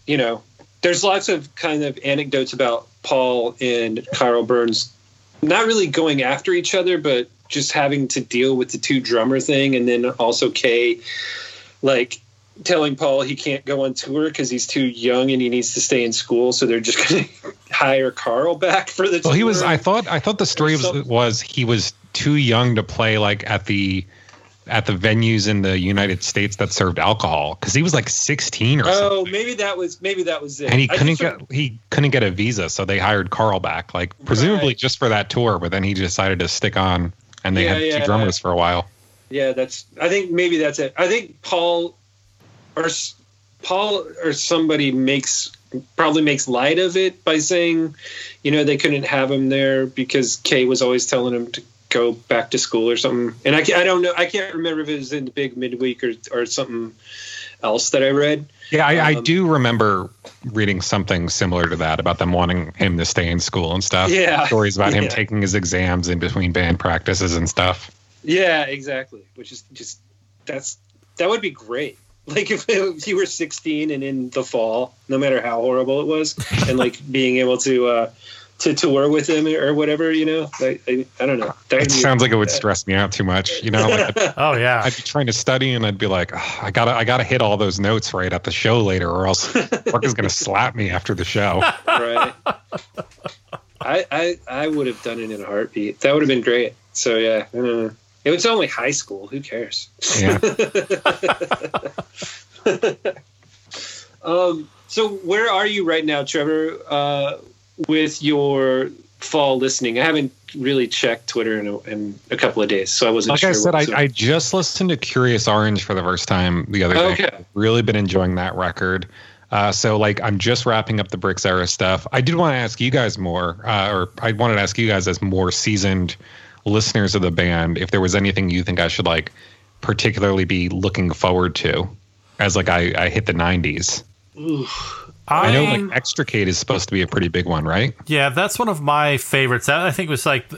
you know, there's lots of kind of anecdotes about Paul and Karl Burns not really going after each other, but just having to deal with the two drummer thing and then also Kay like telling Paul he can't go on tour because he's too young and he needs to stay in school, so they're just <laughs> gonna hire Karl back for the tour. Well, he was. I thought. I thought the story was, was he was too young to play like at the at the venues in the United States that served alcohol because he was like 16 or Oh, something. maybe that was maybe that was it. And he I couldn't get he couldn't get a visa, so they hired Karl back, like presumably Right. just for that tour. But then he decided to stick on, and they Yeah, had yeah. two drummers for a while. Yeah, that's. I think maybe that's it. I think Paul, or Paul, or somebody makes probably makes light of it by saying, you know, they couldn't have him there because Kay was always telling him to go back to school or something. And I, I don't know. I can't remember if it was in the big midweek or or something else that I read. Yeah, I, I Um, do remember reading something similar to that about them wanting him to stay in school and stuff. Yeah. stories about him <laughs> taking his exams in between band practices and stuff. Yeah, exactly. Which is just that's that would be great. <laughs> Like if, if you were 16 and in the fall, no matter how horrible it was, and like being able to uh, to tour with him or whatever, you know, I, I, I don't know. That It sounds like it would stress me out too much. You know, like <laughs> Oh yeah. I'd be trying to study and I'd be like, "Ugh, I gotta, I gotta hit all those notes right at the show later, or else <laughs> Mark is gonna slap me after the show. <laughs> right. I, I I would have done it in a heartbeat. That would have been great. So yeah, I don't know. It was only high school. Who cares? Yeah. Um, so where are you right now, Trevor, uh, with your fall listening? I haven't really checked Twitter in a, in a couple of days, so I wasn't Like sure. I said, I, I just listened to Kurious Oranj for the first time the other day. Okay. Really been enjoying that record. Uh, so like I'm just wrapping up the Brix era stuff. I did want to ask you guys more, uh, or I wanted to ask you guys as more seasoned listeners of the band, if there was anything you think I should like particularly be looking forward to as like I, I hit the 90s. I know I'm- like Extricate is supposed to be a pretty big one, right? Yeah, that's one of my favorites. That I think was like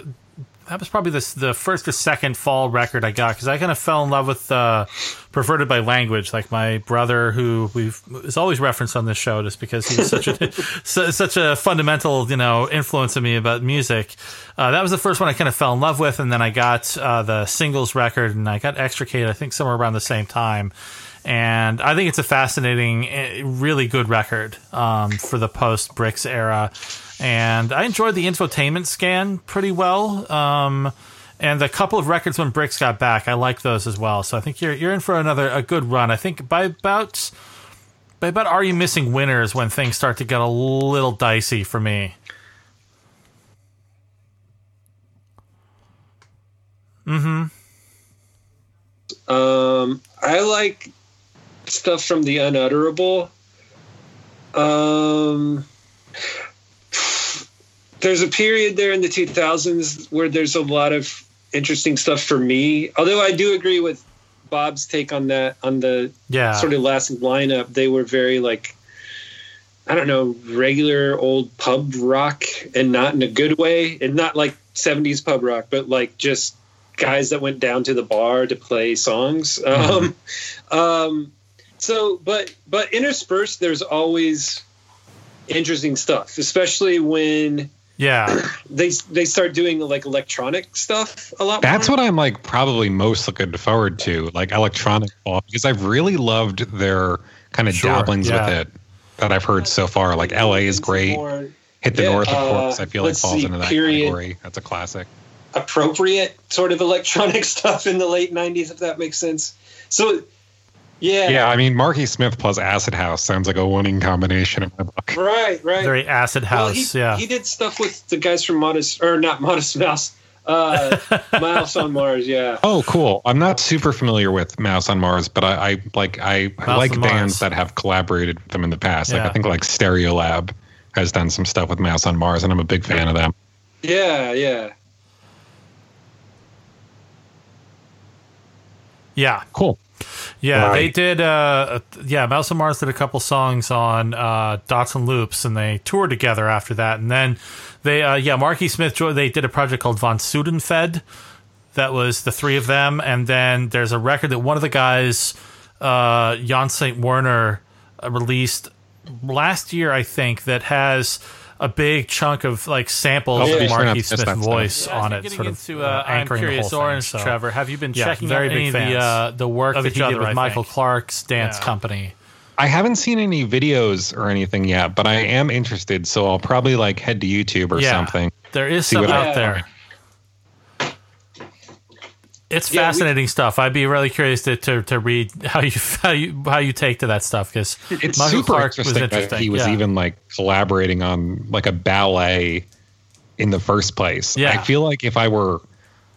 that was probably the the first or second fall record I got because I kind of fell in love with uh, "Perverted by Language." Like my brother, who we've is always referenced on this show, just because he was such a <laughs> <laughs> su- such a fundamental you know influence on me about music. Uh, that was the first one I kind of fell in love with, and then I got uh, the singles record, and I got Extricate. I think somewhere around the same time. And I think it's a fascinating, eh, really good record um, for the post Brix era and I enjoyed the infotainment scan pretty well. Um, and the couple of records when Brix got back, I like those as well. So I think you're you're in for another a good run. I think by about by about Are You Missing Winners when things start to get a little dicey for me. Mm-hmm. Um, I like stuff from the unutterable. Um, there's a period there in the 2000s where there's a lot of interesting stuff for me. Although I do agree with Bob's take on that on the Yeah. sort of last lineup. They were very like I don't know, regular old pub rock and not in a good way. And not like 70s pub rock, but like just guys that went down to the bar to play songs. Um, um, so, but, but interspersed, there's always interesting stuff, especially when Yeah. <clears throat> they, they start doing like electronic stuff a lot That's more. what I'm like probably most looking forward to, like electronic fall, because I've really loved their kind of Sure, dabblings yeah. with it. that I've heard so far. Like LA is great. More Hit the Yeah, North, of uh, course. I feel like falls see, into that period. category. That's a classic. appropriate sort of electronic <laughs> stuff in the late '90s, if that makes sense. So, yeah, Yeah, I mean, Marky Smith plus Acid House sounds like a winning combination in my book. right, right. Very acid Well, house. he, yeah. he did stuff with the guys from Modest, or not Modest Mouse, uh, <laughs> Mouse on Mars. Yeah, Oh, cool. I'm not super familiar with Mouse on Mars, but I, I like I, I like bands Mars. that have collaborated with them in the past. Like Yeah. I think like Stereolab has done some stuff with Mouse on Mars, and I'm a big fan of them. yeah, yeah. yeah. Cool. Yeah, they did. Uh, yeah, Mouse on Mars did a couple songs on uh, Dots and Loops, and they toured together after that. And then they, uh, yeah, Marky Smith, they did a project called Von Sudenfed. That was the three of them. And then there's a record that one of the guys, uh, Jan St. Werner, uh, released last year, I think, that has a big chunk of like samples Oh, of yeah. Marky Missed Smith's voice Yeah, on it, sort getting of into, uh, uh, I'm anchoring Curious the whole Orange. So. Trevor. Have you been Yeah, checking very out big any of the uh, the work of that each he did with I Michael think. Clark's dance Yeah. company? I haven't seen any videos or anything yet, but I am interested, so I'll probably like head to YouTube or Yeah. something. There is some out I- there. It's Yeah, we- fascinating stuff. I'd be really curious to, to, to read how you <laughs> how you how you take to that stuff because It's Michael super Clark was interesting, interesting. that he was yeah. even like collaborating on like a ballet in the first place. Yeah. I feel like if I were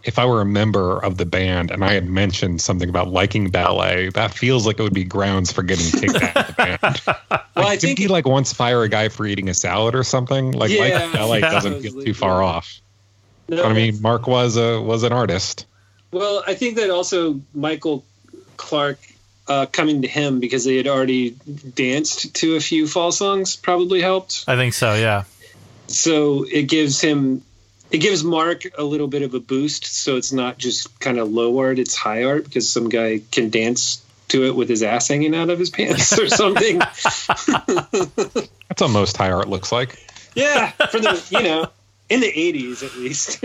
if I were a member of the band and I had mentioned something about liking ballet, that feels like it would be grounds for getting kicked out of the band. <laughs> Well, I think he like once fire a guy for eating a salad or something? Like Yeah, ballet <laughs> doesn't feel too far off. no, I mean, Mark was a was an artist. Well, I think that also Michael Clark uh, coming to him because they had already danced to a few fall songs probably helped. I think so. Yeah. So it gives him, it gives Mark a little bit of a boost. So it's not just kind of low art; it's high art because some guy can dance to it with his ass hanging out of his pants or something. <laughs> That's what most high art looks like. yeah, for the you know in the '80s at least.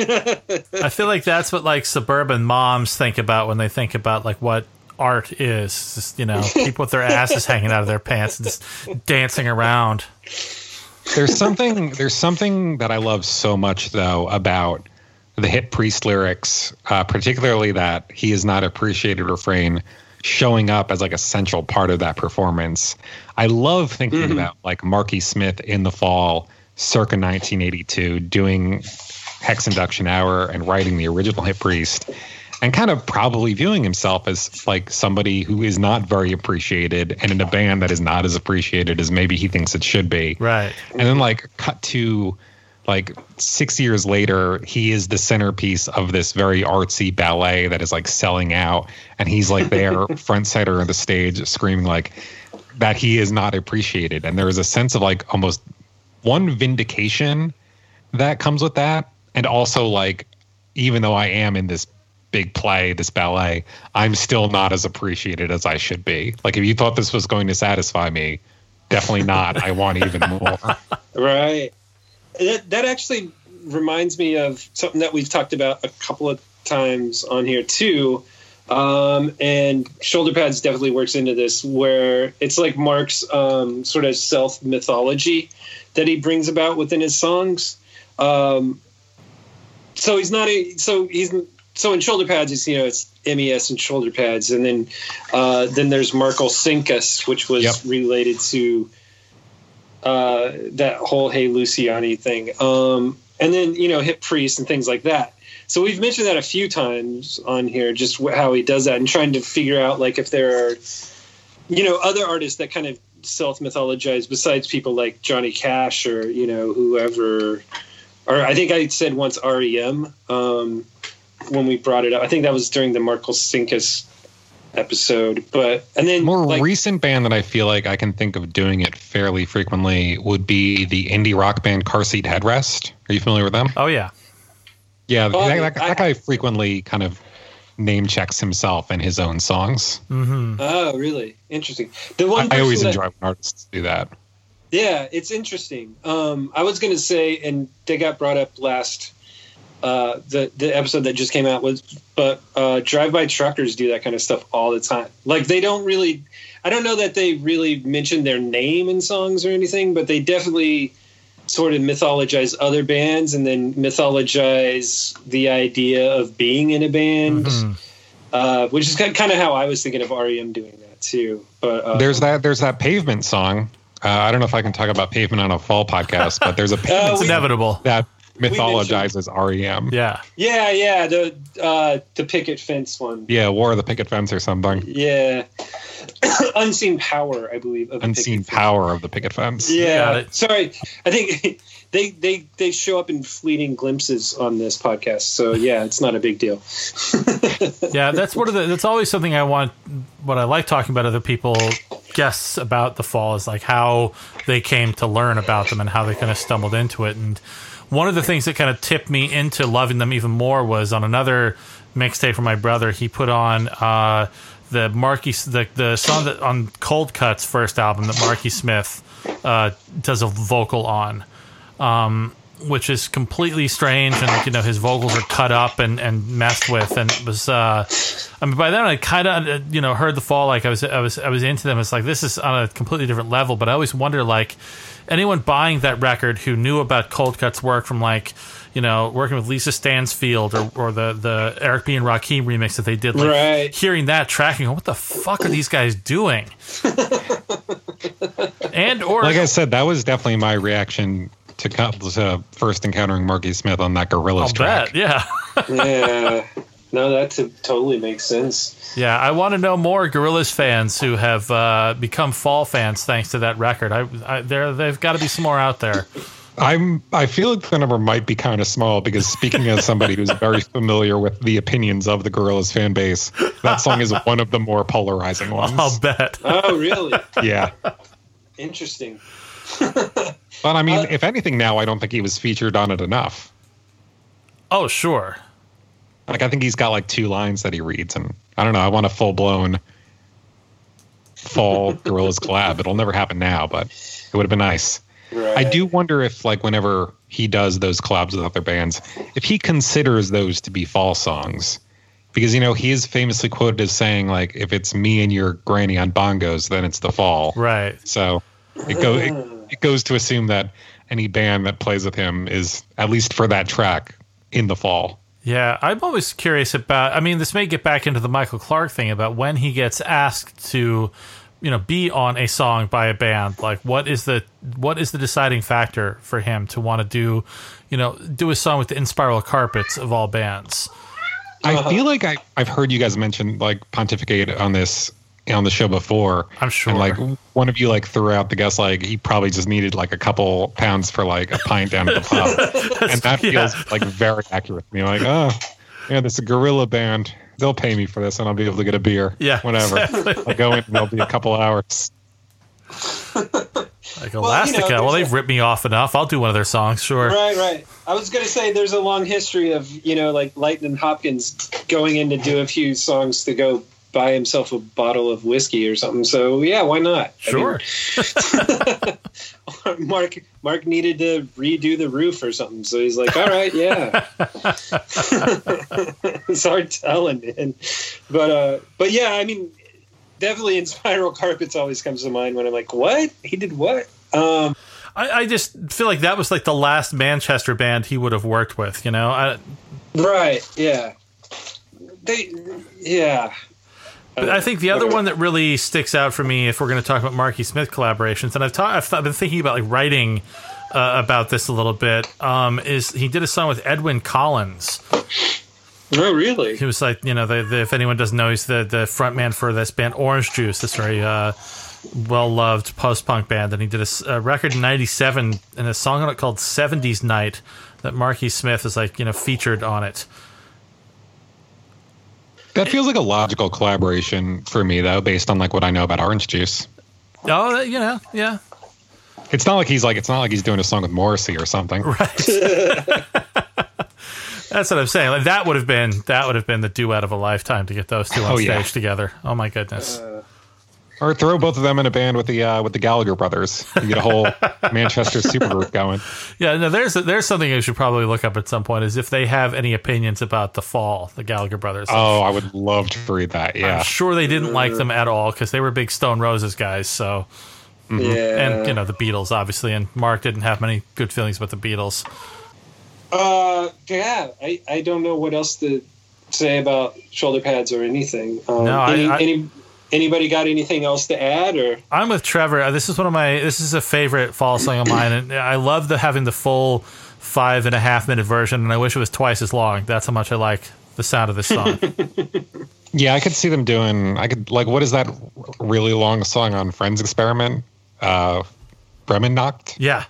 I feel like that's what like suburban moms think about when they think about like what art is. Just, you know, people with their asses hanging out of their pants and just dancing around. There's something there's something that I love so much though about the Hip Priest lyrics, uh, particularly that he is not appreciated refrain showing up as like a central part of that performance. I love thinking about like Marky Smith in the fall, circa 1982, doing Hex Induction Hour and writing the original Hip Priest. And kind of probably viewing himself as like somebody who is not very appreciated and in a band that is not as appreciated as maybe he thinks it should be. Right. And then like cut to like six years later, he is the centerpiece of this very artsy ballet that is like selling out. And he's like there, <laughs> front center of the stage, screaming like that he is not appreciated. And there is a sense of like almost one vindication that comes with that. And also like, even though I am in this big play, this ballet, I'm still not as appreciated as I should be. Like if you thought this was going to satisfy me, definitely <laughs> not. I want even more. Right. That that actually reminds me of something that we've talked about a couple of times on here too. Um, and shoulder pads definitely works into this where it's like Mark's um, sort of self mythology that he brings about within his songs. Um, so he's not a so he's so in shoulder pads it's you know it's MES and shoulder pads and then uh, then there's Mark'll Sink Us which was Yep. related to uh, that whole Hey Luciani thing. Um, and then, you know, Hip Priest and things like that. So we've mentioned that a few times on here, just how he does that and trying to figure out, like, if there are, you know, other artists that kind of self mythologize besides people like Johnny Cash or, you know, whoever. Or I think I said once REM um, when we brought it up. I think that was during the Mark'll Sink Us episode. But, and then, more like, recent band that I feel like I can think of doing it fairly frequently would be the indie rock band Car Seat Headrest. Are you familiar with them? Oh yeah. Yeah, Oh, that, that, I- that guy frequently kind of name checks himself and his own songs. Mm-hmm. Oh, really? Interesting. The one I always person that- enjoy when artists do that. Yeah, it's interesting. Um, I was going to say, and they got brought up last uh, the the episode that just came out was, but uh, drive by truckers do that kind of stuff all the time. Like they don't really, I don't know that they really mention their name in songs or anything, but they definitely sort of mythologize other bands and then mythologize the idea of being in a band, uh, which is kind of how I was thinking of REM doing that too. But uh, There's that. There's that pavement song. Uh, I don't know if I can talk about pavement on a fall podcast, but there's a <laughs> pavement It's we- inevitable. that mythologizes REM. Yeah. yeah, yeah, the uh, the picket fence one. Yeah, War of the Picket Fence or something. Yeah. <coughs> Unseen Power, I believe. Of the Unseen Picket Fence. Power of the Picket Fence. Yeah. Sorry. I think <laughs> they, they they show up in fleeting glimpses on this podcast. So yeah, it's not a big deal. <laughs> yeah, that's one of the. That's always something I want. What I like talking about other people, guests about the fall is like how they came to learn about them and how they kind of stumbled into it. And one of the things that kind of tipped me into loving them even more was on another mixtape from my brother. He put on uh, the Marky the the song that on Coldcut's first album that Marky Smith uh, does a vocal on which is completely strange and you know his vocals are cut up and, and messed with and it was uh I mean by then I kind of you know heard the fall like I was I was I was into them it's like this is on a completely different level but I always wonder like anyone buying that record who knew about Coldcut's work from like you know working with Lisa Stansfield or, or the the Eric B and Rakim remix that they did like Right. hearing that tracking what the fuck are these guys doing <laughs> and or Like I said, that was definitely my reaction to, to first encountering Marky Smith on that Gorillaz I'll track. bet yeah yeah. <laughs> No, that t- totally makes sense. Yeah, I want to know more Gorillaz fans who have uh, become Fall fans thanks to that record. I, I there, they've got to be some more out there. <laughs> I'm. I feel like the number might be kind of small because speaking as somebody who's very familiar with the opinions of the Gorillaz fan base, that song is one of the more polarizing <laughs> ones. I'll bet. <laughs> Oh, really? yeah, Interesting. but I mean, if anything, now I don't think he was featured on it enough. Oh, sure. Like I think he's got like two lines that he reads, and I don't know. I want a full blown fall <laughs> Gorillaz collab. It'll never happen now, but it would have been nice. Right. I do wonder if, like, whenever he does those collabs with other bands, if he considers those to be fall songs, because you know he is famously quoted as saying, like, if it's me and your granny on bongos, then it's the fall. Right. So it go it, it goes to assume that any band that plays with him is at least for that track in the fall. Yeah, I'm always curious about. I mean, this may get back into the Michael Clark thing about when he gets asked to, you know, be on a song by a band. Like, what is the what is the deciding factor for him to want to do, you know, do a song with the Inspiral Carpets of all bands? I feel like I, I've heard you guys mention like pontificate on this on the show before. I'm sure. And like one of you like threw out the guess like he probably just needed like a couple pounds for like a pint down at the pub. <laughs> and that yeah. feels like very accurate to me. Like, oh yeah, this is a gorilla band. They'll pay me for this and I'll be able to get a beer. Yeah, Whatever. I'll go in and there'll be a couple hours. <laughs> Like you know, Elastica. well, they've a- ripped me off enough. I'll do one of their songs. Sure. Right, right. I was going to say there's a long history of, you know, like Lightning Hopkins going in to do a few songs to go buy himself a bottle of whiskey or something. So, yeah, why not? I Sure. mean, <laughs> Mark Mark needed to redo the roof or something. So he's like, all right, yeah. <laughs> it's hard telling, man. But, uh, but yeah, I mean, definitely Inspiral Carpets always comes to mind when I'm like, what? He did what? Um, I, I just feel like that was like the last Manchester band he would have worked with. You know, I, right, yeah. They, yeah. But I think the other one that really sticks out for me, if we're going to talk about Marky Smith collaborations, and I've, ta- I've, th- been thinking about like writing uh, about this a little bit, um, is he did a song with Edwyn Collins. Oh, really? He was like, you know, the, the, if anyone doesn't know, he's the the front man for this band Orange Juice, this very uh, well loved post punk band, and he did a record in '97 and a song on it called '70s Night that Marky Smith is like, you know, featured on it. That feels like a logical collaboration for me though, based on like what I know about orange juice. Oh, you know, yeah, It's not like he's like it's not like he's doing a song with Morrissey or something. <laughs> Right? <laughs> That's what I'm saying. Like that would have been that would have been the duet of a lifetime to get those two on Oh, stage yeah. together. Oh my goodness. Uh, Or throw both of them in a band with the uh, with the Gallagher brothers. You get a whole <laughs> Manchester supergroup going. Yeah, no, there's there's something you should probably look up at some point. Is if they have any opinions about the fall, the Gallagher brothers. Oh, I would love to read that. Yeah. I'm sure they didn't like them at all because they were big Stone Roses guys. So, Yeah. and you know the Beatles, obviously, and Mark didn't have many good feelings about the Beatles. Uh, yeah, I, I don't know what else to say about shoulder pads or anything. Um, No, I- any, I- any, anybody got anything else to add or? I'm with Trevor. Uh, This is one of my. This is a favorite fall song of mine, and I love the having the full five and a half minute version, and I wish it was twice as long. That's how much I like the sound of this song. <laughs> Yeah, I could see them doing. I could like. What is that really long song on Frenz Experiment? Uh, Bremen Nacht. yeah,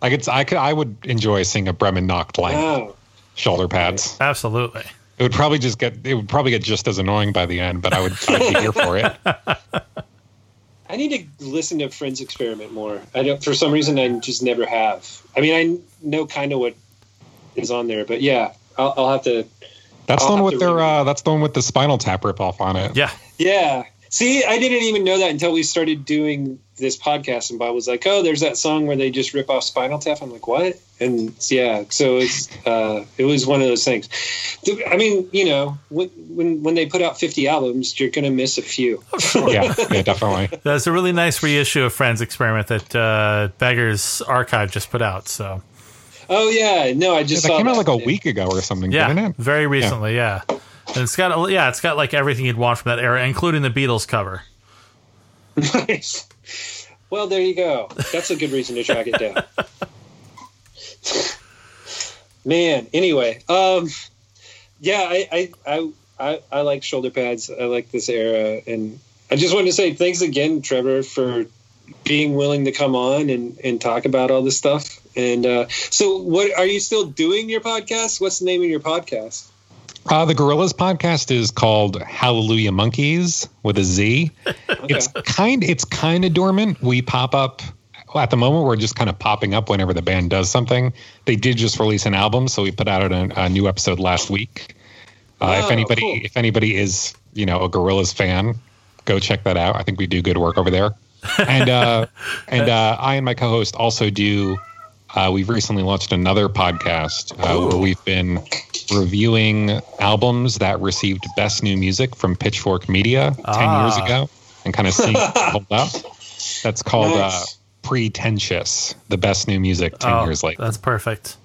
I could. I could. I would enjoy seeing a Bremen Nacht like Wow. shoulder pads. absolutely. It would probably just get. It would probably get just as annoying by the end, but I would I'd be here for it. <laughs> I need to listen to Frenz Experiment more. I don't. For some reason, I just never have. I mean, I know kind of what is on there, but yeah, I'll, I'll have to. That's I'll the one with to their. Uh, that's the one with the Spinal Tap ripoff on it. Yeah, Yeah. See, I didn't even know that until we started doing this podcast, and Bob was like, "Oh, there's that song where they just rip off Spinal Tap." I'm like, "What?" And yeah, so it's uh, it was one of those things. I mean, you know, when when when they put out 50 albums, you're gonna miss a few. yeah, yeah, definitely. <laughs> That's a really nice reissue of Frenz Experiment that uh, Beggars Archive just put out. So Oh yeah, no, I Yeah, just that saw came out like a week ago or something, yeah, didn't it? very recently. Yeah. And it's got yeah, it's got like everything you'd want from that era, including the Beatles cover. Nice. Well, there you go. That's a good reason to track it down. Man, anyway, um, yeah, I, I, I, I, I like shoulder pads. I like this era, and I just wanted to say thanks again, Trevor, for being willing to come on and, and talk about all this stuff. And uh, so, what are you still doing your podcast? What's the name of your podcast? Uh, the Gorillaz podcast is called Hallelujah Monkeyz with a Z. <laughs> It's kind it's kind of dormant. We pop up well, at the moment. We're just kind of popping up whenever the band does something. They did just release an album, so we put out a, a new episode last week. Uh, if Oh, anybody cool. if anybody is you know a Gorillaz fan, go check that out. I think we do good work over there. And uh, <laughs> and uh, I and my co-host also do. Uh, we've recently launched another podcast uh, where we've been reviewing albums that received best new music from Pitchfork Media ten Ah. years ago, and kind of seeing <laughs> hold up. That's called uh, Pretentious, the best new music ten Oh, years later. that's perfect.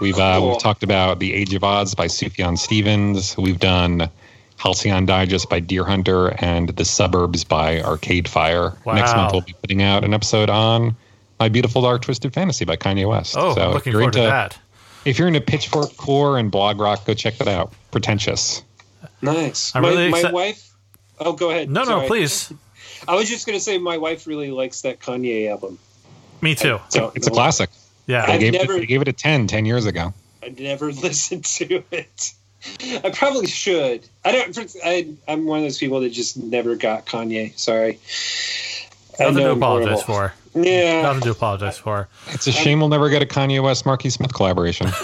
We've uh, Cool. we've talked about The Age of Adz by Sufjan Stevens. We've done Halcyon Digest by Deer Hunter and The Suburbs by Arcade Fire. Next month we'll be putting out an episode on My Beautiful Dark Twisted Fantasy by Kanye West. Oh, so looking forward into, to that. If you're into Pitchfork Core and blog rock, go check that out. Pretentious. Nice. I'm my, really my exci- wife. Oh, go ahead. No, no, please. I was just gonna say my wife really likes that Kanye album. Me too. So It's a classic. Yeah. I've gave, never- it, they gave it a 10 10 years ago. I never <laughs> listened to it. I probably should. I don't. I, I'm one of those people that just never got Kanye. Sorry. I Nothing to know I'm apologize for. Yeah. Nothing to apologize for. It's a shame we'll never get a Kanye West Marky Smith collaboration. <laughs>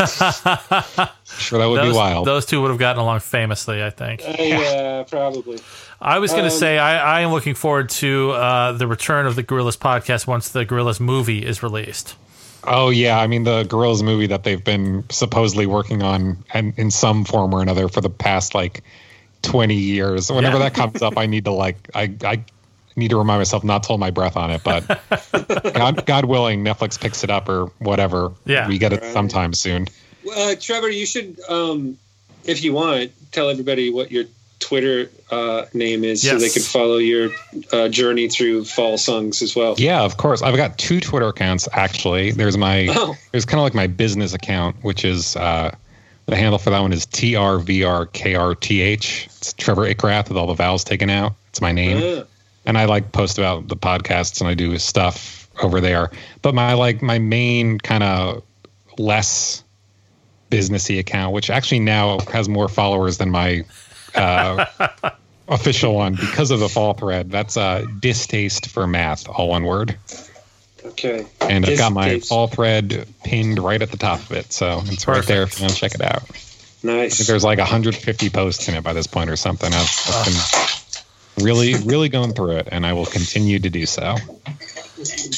sure, that would Those, be wild. those two would have gotten along famously, I think. Uh, yeah, probably. I was going to Um, say I, I am looking forward to uh, the return of the Gorillaz podcast once the Gorillaz movie is released. Oh yeah, I mean the Gorillaz movie that they've been supposedly working on and in some form or another for the past like twenty years. Whenever Yeah. that comes up, I need to like I I need to remind myself not to hold my breath on it. But <laughs> God, God willing, Netflix picks it up or whatever. Yeah. we get it sometime soon. Uh, Trevor, you should, um, if you want, tell everybody what your Twitter uh, name is, so they can follow your uh, journey through fall songs as well. Yeah, of course. I've got two Twitter accounts actually. There's my Oh. there's kind of like my business account, which is uh, the handle for that one is TRVRKRTH. It's Trevor Ickrath with all the vowels taken out. It's my name. And I like post about the podcasts and I do stuff over there. But my like my main kind of less businessy account, which actually now has more followers than my uh, <laughs> official one because of the fall thread. That's uh, distaste for math, all one word. okay. And I've got my fall thread pinned right at the top of it, so it's right there if you want to check it out. I think Nice. there's like 150 posts in it by this point or something. I've, I've been really, really going through it, and I will continue to do so.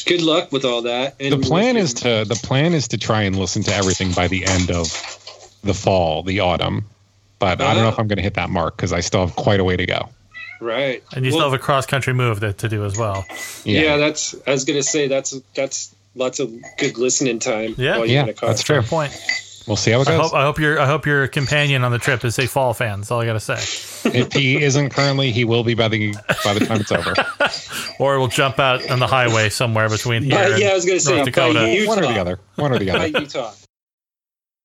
Good luck with all that. And The plan is to the plan is to try and listen to everything by the end of the fall, the autumn. But I don't know if ah. I'm going to hit that mark because I still have quite a way to go. right. And you Well, still have a cross country move to, to do as well. yeah. that's. I was gonna say that's that's lots of good listening time. Yeah. while you're Yeah, in a car. that's true. Point. We'll see how it I goes. hope, I hope your I hope your companion on the trip is a fall fan. That's all I gotta say. if he isn't currently, he will be by the by the time it's over. <laughs> Or we'll jump out on the highway somewhere between uh, here. But, and yeah, I was gonna say North by Dakota. Utah. One or the other. One or the By other. Utah.